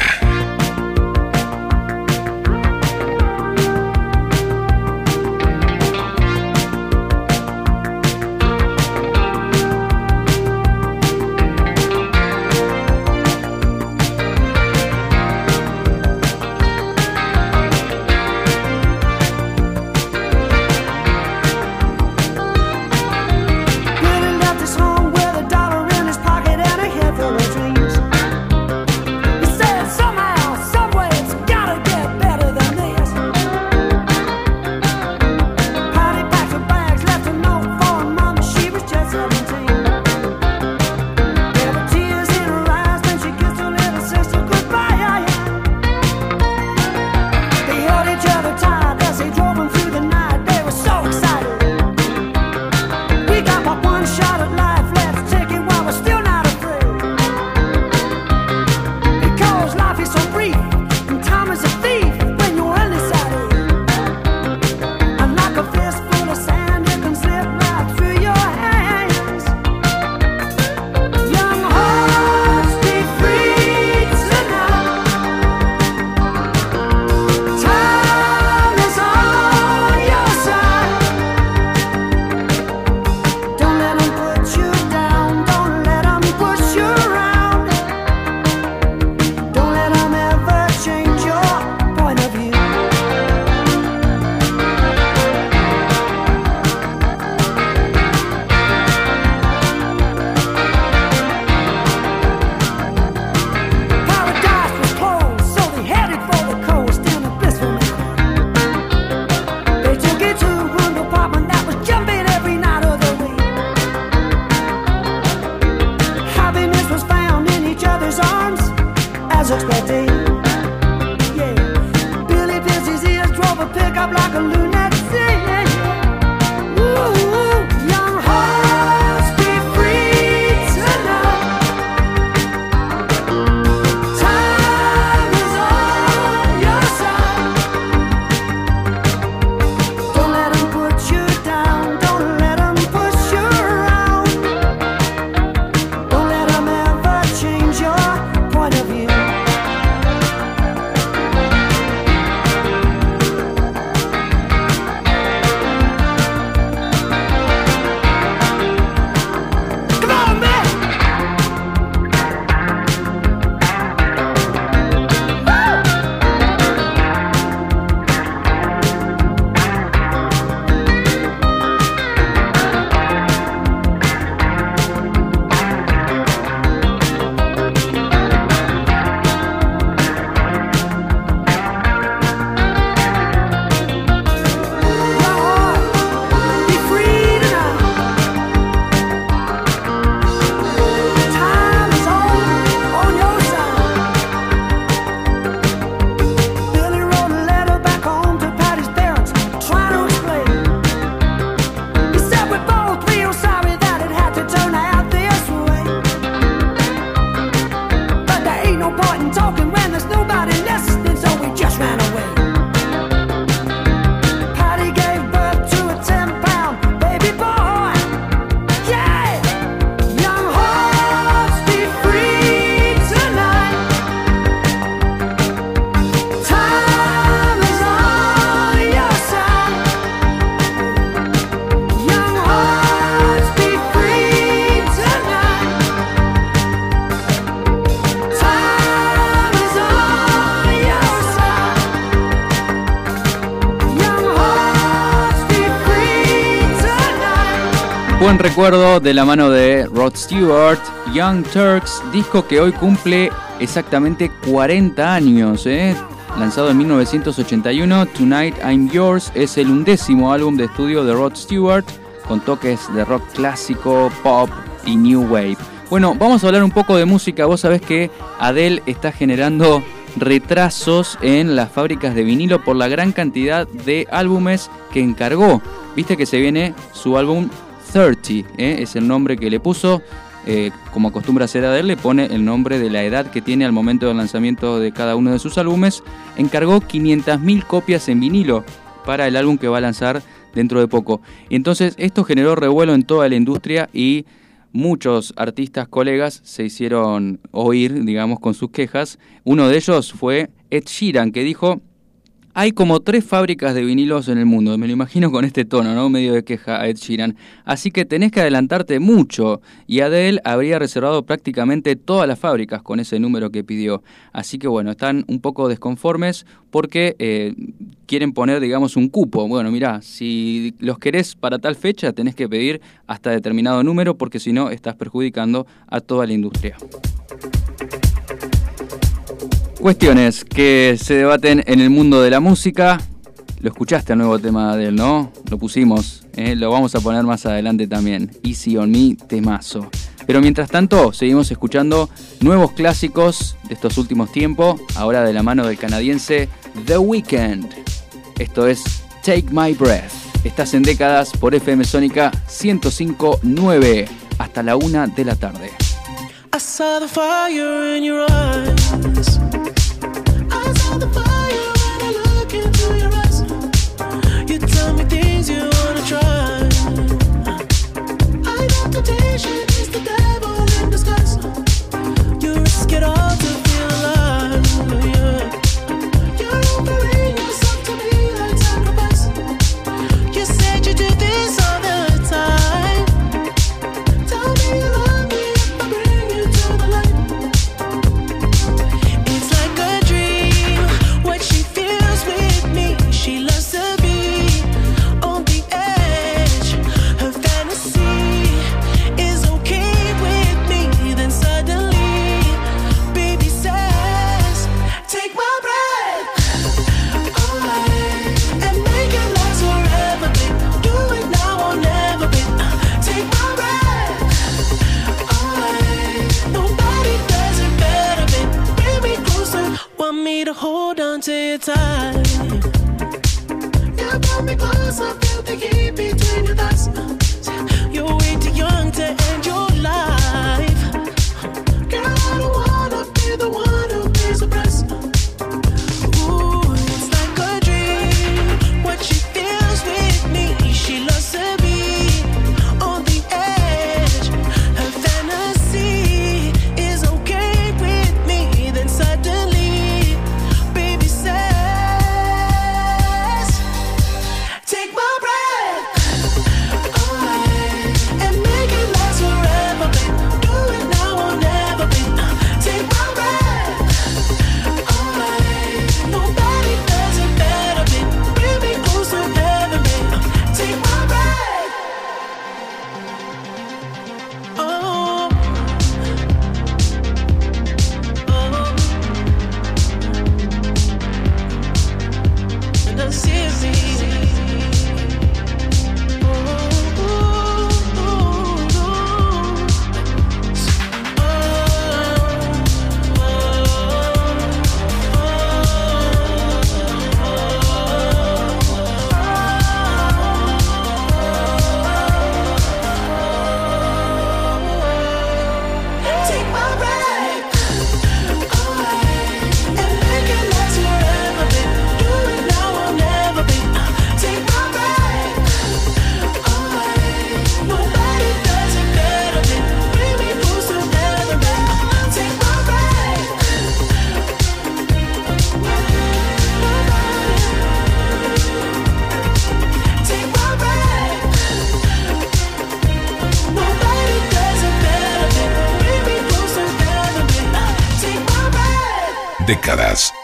eyes expecting. Yeah. Billy Pierce's ears drove a pickup like a lunatic. Recuerdo de la mano de Rod Stewart, Young Turks, disco que hoy cumple exactamente 40 años, ¿eh? lanzado en 1981. Tonight I'm Yours es el undécimo álbum de estudio de Rod Stewart, con toques de rock clásico, pop y new wave. Bueno, vamos a hablar un poco de música. Vos sabés que Adele está generando retrasos en las fábricas de vinilo por la gran cantidad de álbumes que encargó. Viste que se viene su álbum 30, ¿eh? es el nombre que le puso. Eh, como acostumbra hacer Adele, le pone el nombre de la edad que tiene al momento del lanzamiento de cada uno de sus álbumes. Encargó 500.000 copias en vinilo para el álbum que va a lanzar dentro de poco. Y entonces esto generó revuelo en toda la industria y muchos artistas colegas se hicieron oír, digamos, con sus quejas. Uno de ellos fue Ed Sheeran, que dijo, hay como tres fábricas de vinilos en el mundo, me lo imagino con este tono, ¿no? Medio de queja a Ed Sheeran. Así que tenés que adelantarte mucho. Y Adele habría reservado prácticamente todas las fábricas con ese número que pidió. Así que bueno, están un poco desconformes porque eh, quieren poner, digamos, un cupo. Bueno, mirá, si los querés para tal fecha, tenés que pedir hasta determinado número porque si no, estás perjudicando a toda la industria. Cuestiones que se debaten en el mundo de la música. Lo escuchaste el nuevo tema de él, ¿no? Lo pusimos, ¿eh? lo vamos a poner más adelante también. Easy on Me, temazo. Pero mientras tanto, seguimos escuchando nuevos clásicos de estos últimos tiempos, ahora de la mano del canadiense The Weeknd. Esto es Take My Breath. Estás en décadas por FM Sónica 105.9 hasta la una de la tarde. I saw in your eyes. I saw the fire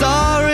sorry.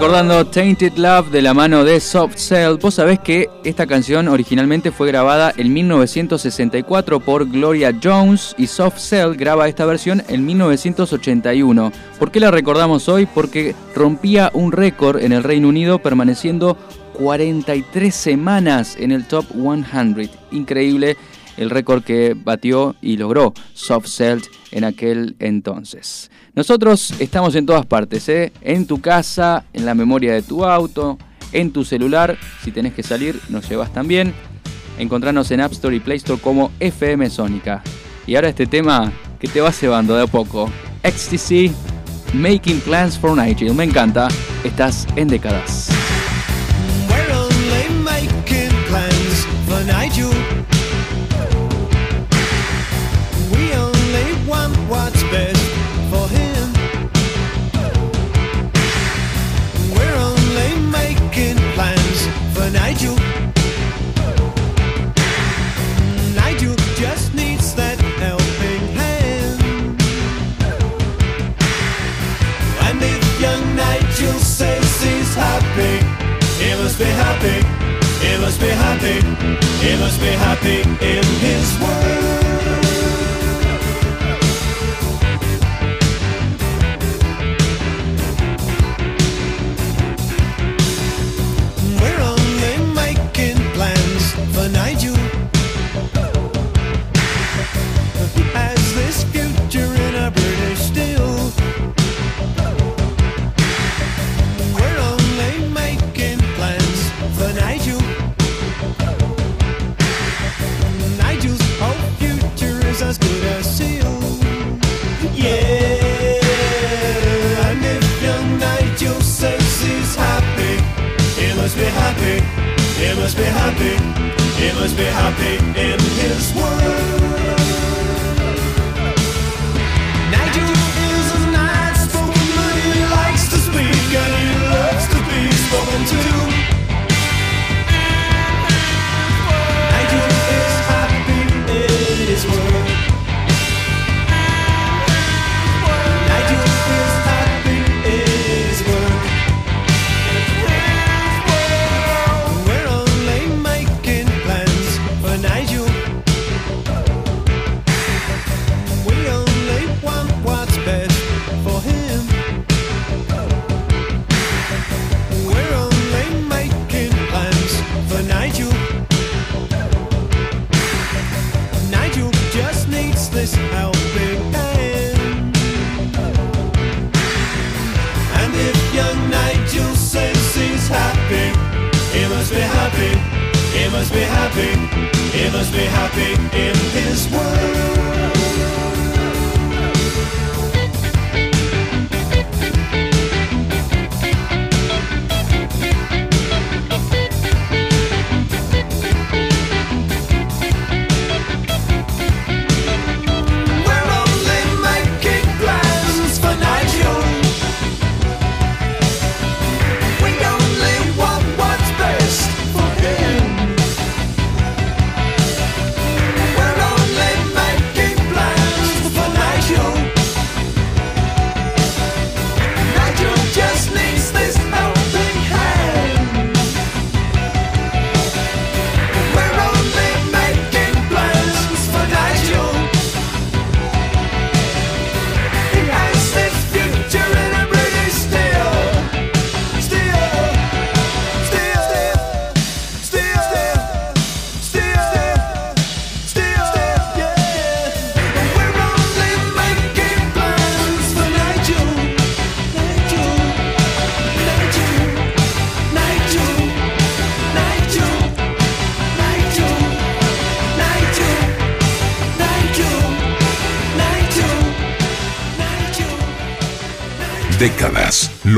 recordando Tainted Love de la mano de Soft Cell. Vos sabés que esta canción originalmente fue grabada en 1964 por Gloria Jones y Soft Cell graba esta versión en 1981. ¿Por qué la recordamos hoy? Porque rompía un récord en el Reino Unido permaneciendo 43 semanas en el Top 100. Increíble el récord que batió y logró Soft Cell en aquel entonces. Nosotros estamos en todas partes, ¿eh? en tu casa, en la memoria de tu auto, en tu celular, si tenés que salir nos llevas también. Encontrarnos en App Store y Play Store como FM Sónica. Y ahora este tema que te va cebando de a poco. XTC Making Plans for Nigel. Me encanta. Estás en décadas. always be happy in His world. must be happy, he must be happy in his world. Nigel is a nice spoken man, he likes to speak and he loves to be spoken to.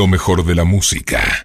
Lo mejor de la música.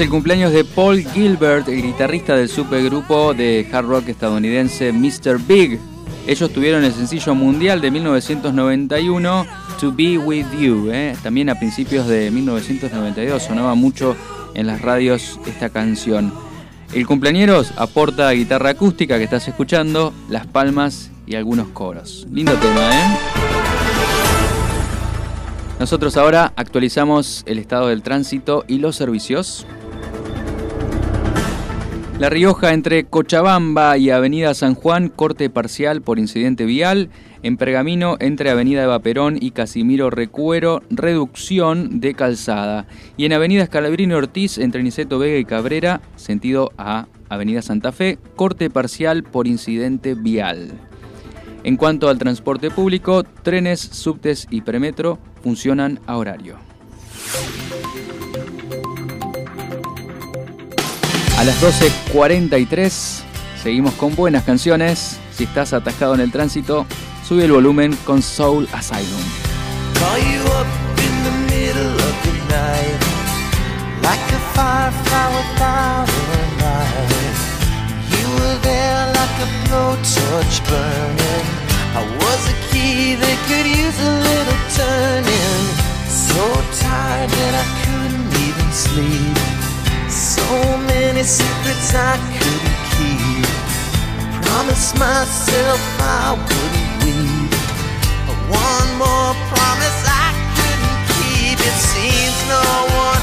El cumpleaños de Paul Gilbert, el guitarrista del supergrupo de hard rock estadounidense Mr. Big. Ellos tuvieron el sencillo mundial de 1991, To Be With You. ¿eh? También a principios de 1992 sonaba mucho en las radios esta canción. El cumpleañeros aporta guitarra acústica que estás escuchando, las palmas y algunos coros. Lindo tema, ¿eh? Nosotros ahora actualizamos el estado del tránsito y los servicios. La Rioja entre Cochabamba y Avenida San Juan, corte parcial por incidente vial. En Pergamino entre Avenida Eva Perón y Casimiro Recuero, reducción de calzada. Y en Avenida Escalabrino Ortiz entre Niceto Vega y Cabrera, sentido a Avenida Santa Fe, corte parcial por incidente vial. En cuanto al transporte público, trenes, subtes y premetro funcionan a horario. A las 12.43 seguimos con buenas canciones. Si estás atascado en el tránsito, sube el volumen con Soul Asylum. Call you up in the middle of the night Like a firefly without a light You were there like a blowtorch burning I was a key that could use a little turning So tired that I couldn't even sleep So many secrets I couldn't keep I promised myself I wouldn't weep one more promise I couldn't keep. It seems no one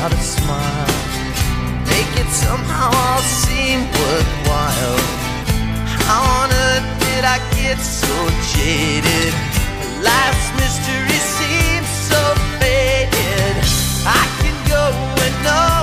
How to smile. Make it somehow all seem worthwhile. How on earth did I get so jaded? Life's mystery seems so faded. I can go and know.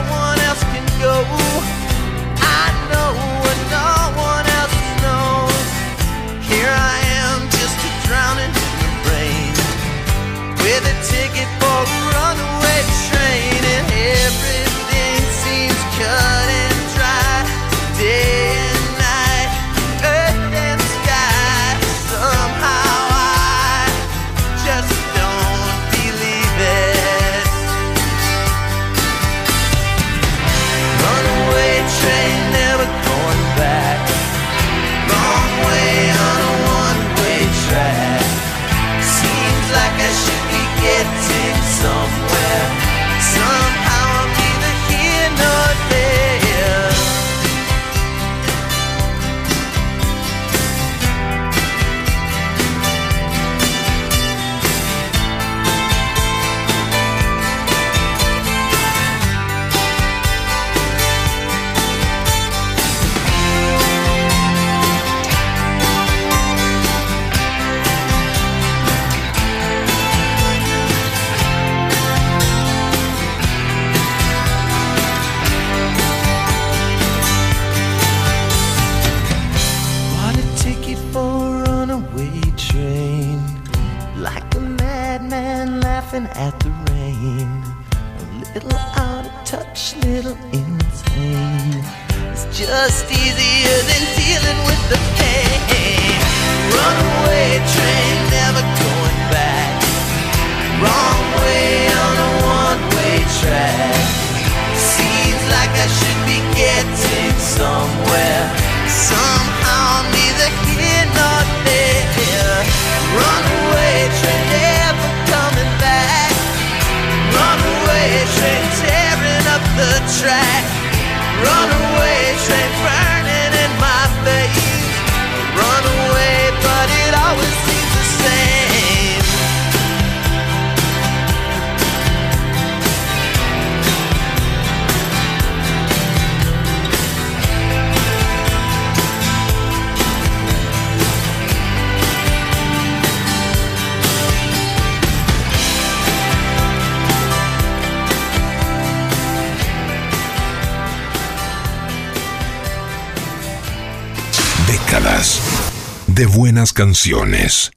de buenas canciones.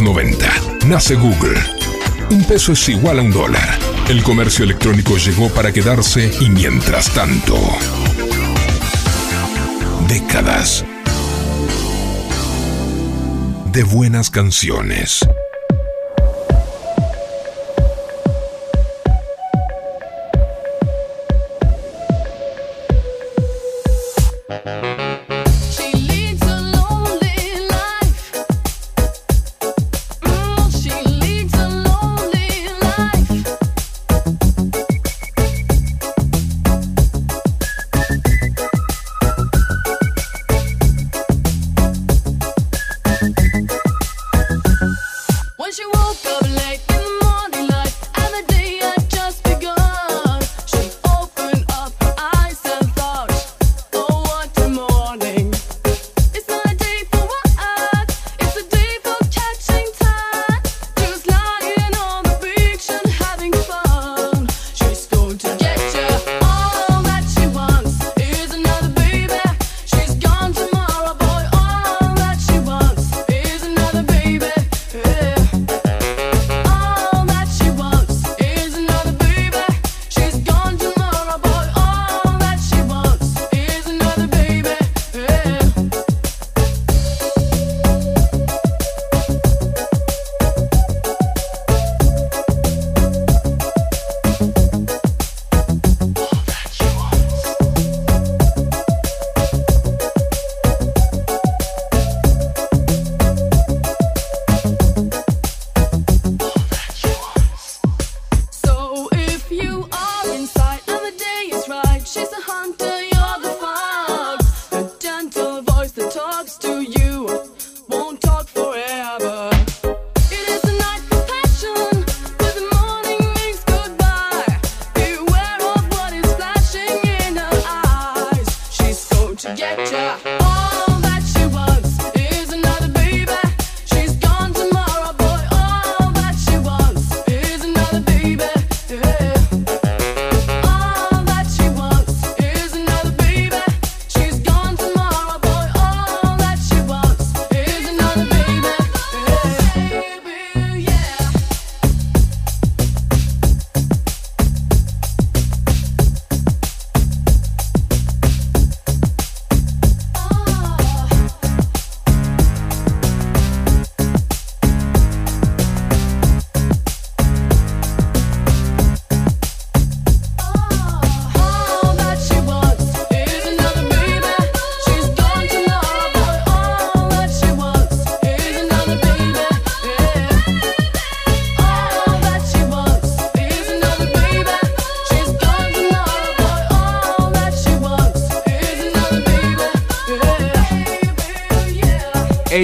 1990. Nace Google. Un peso es igual a un dólar. El comercio electrónico llegó para quedarse y mientras tanto... Décadas de buenas canciones.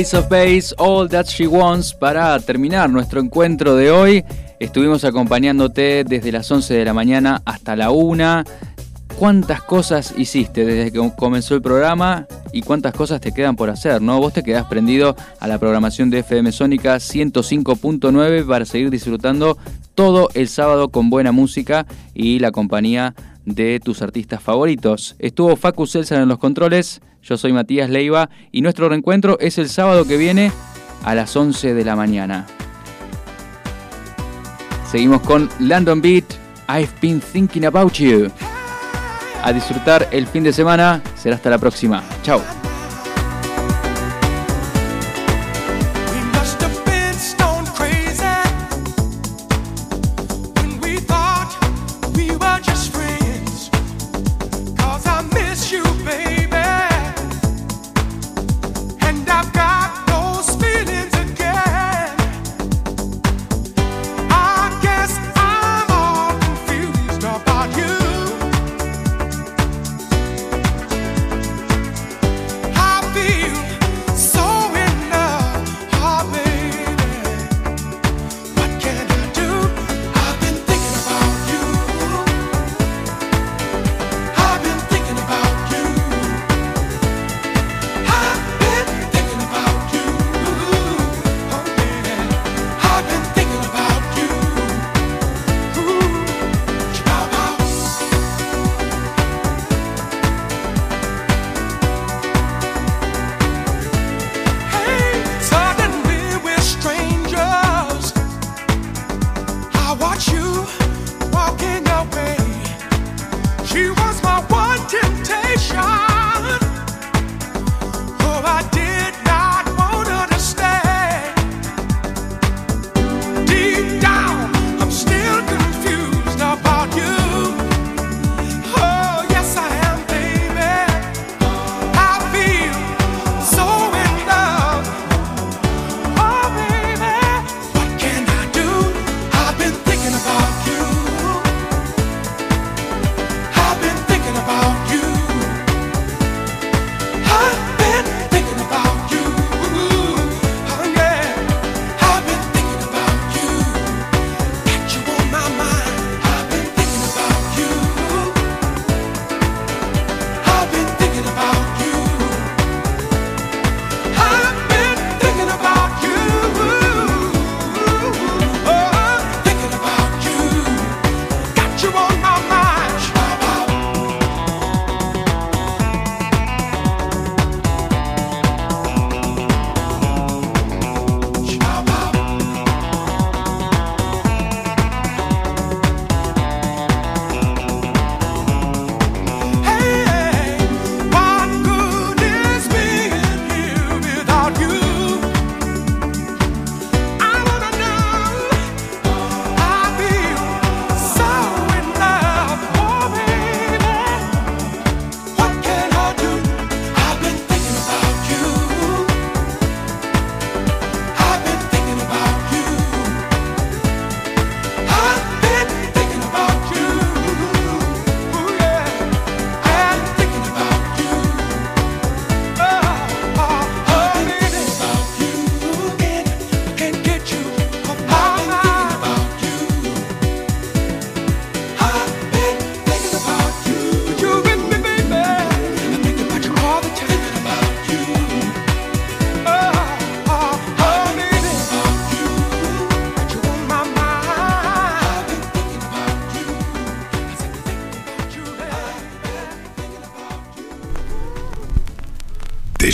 Of Base, All That She Wants. Para terminar nuestro encuentro de hoy, estuvimos acompañándote desde las 11 de la mañana hasta la 1. ¿Cuántas cosas hiciste desde que comenzó el programa y cuántas cosas te quedan por hacer? ¿no? Vos te quedás prendido a la programación de FM Sónica 105.9 para seguir disfrutando todo el sábado con buena música y la compañía de tus artistas favoritos. Estuvo Facu Celsan en los controles, yo soy Matías Leiva y nuestro reencuentro es el sábado que viene a las 11 de la mañana. Seguimos con Landon Beat, I've been thinking about you. A disfrutar el fin de semana, será hasta la próxima. Chao.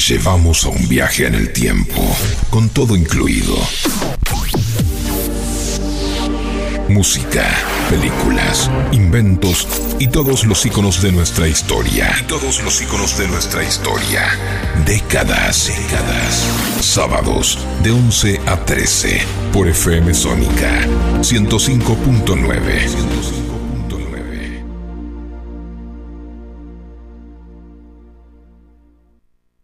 Llevamos a un viaje en el tiempo, con todo incluido. Música, películas, inventos y todos los iconos de nuestra historia. Y todos los iconos de nuestra historia. Décadas, décadas. Sábados de 11 a 13 por FM Sónica 105.9.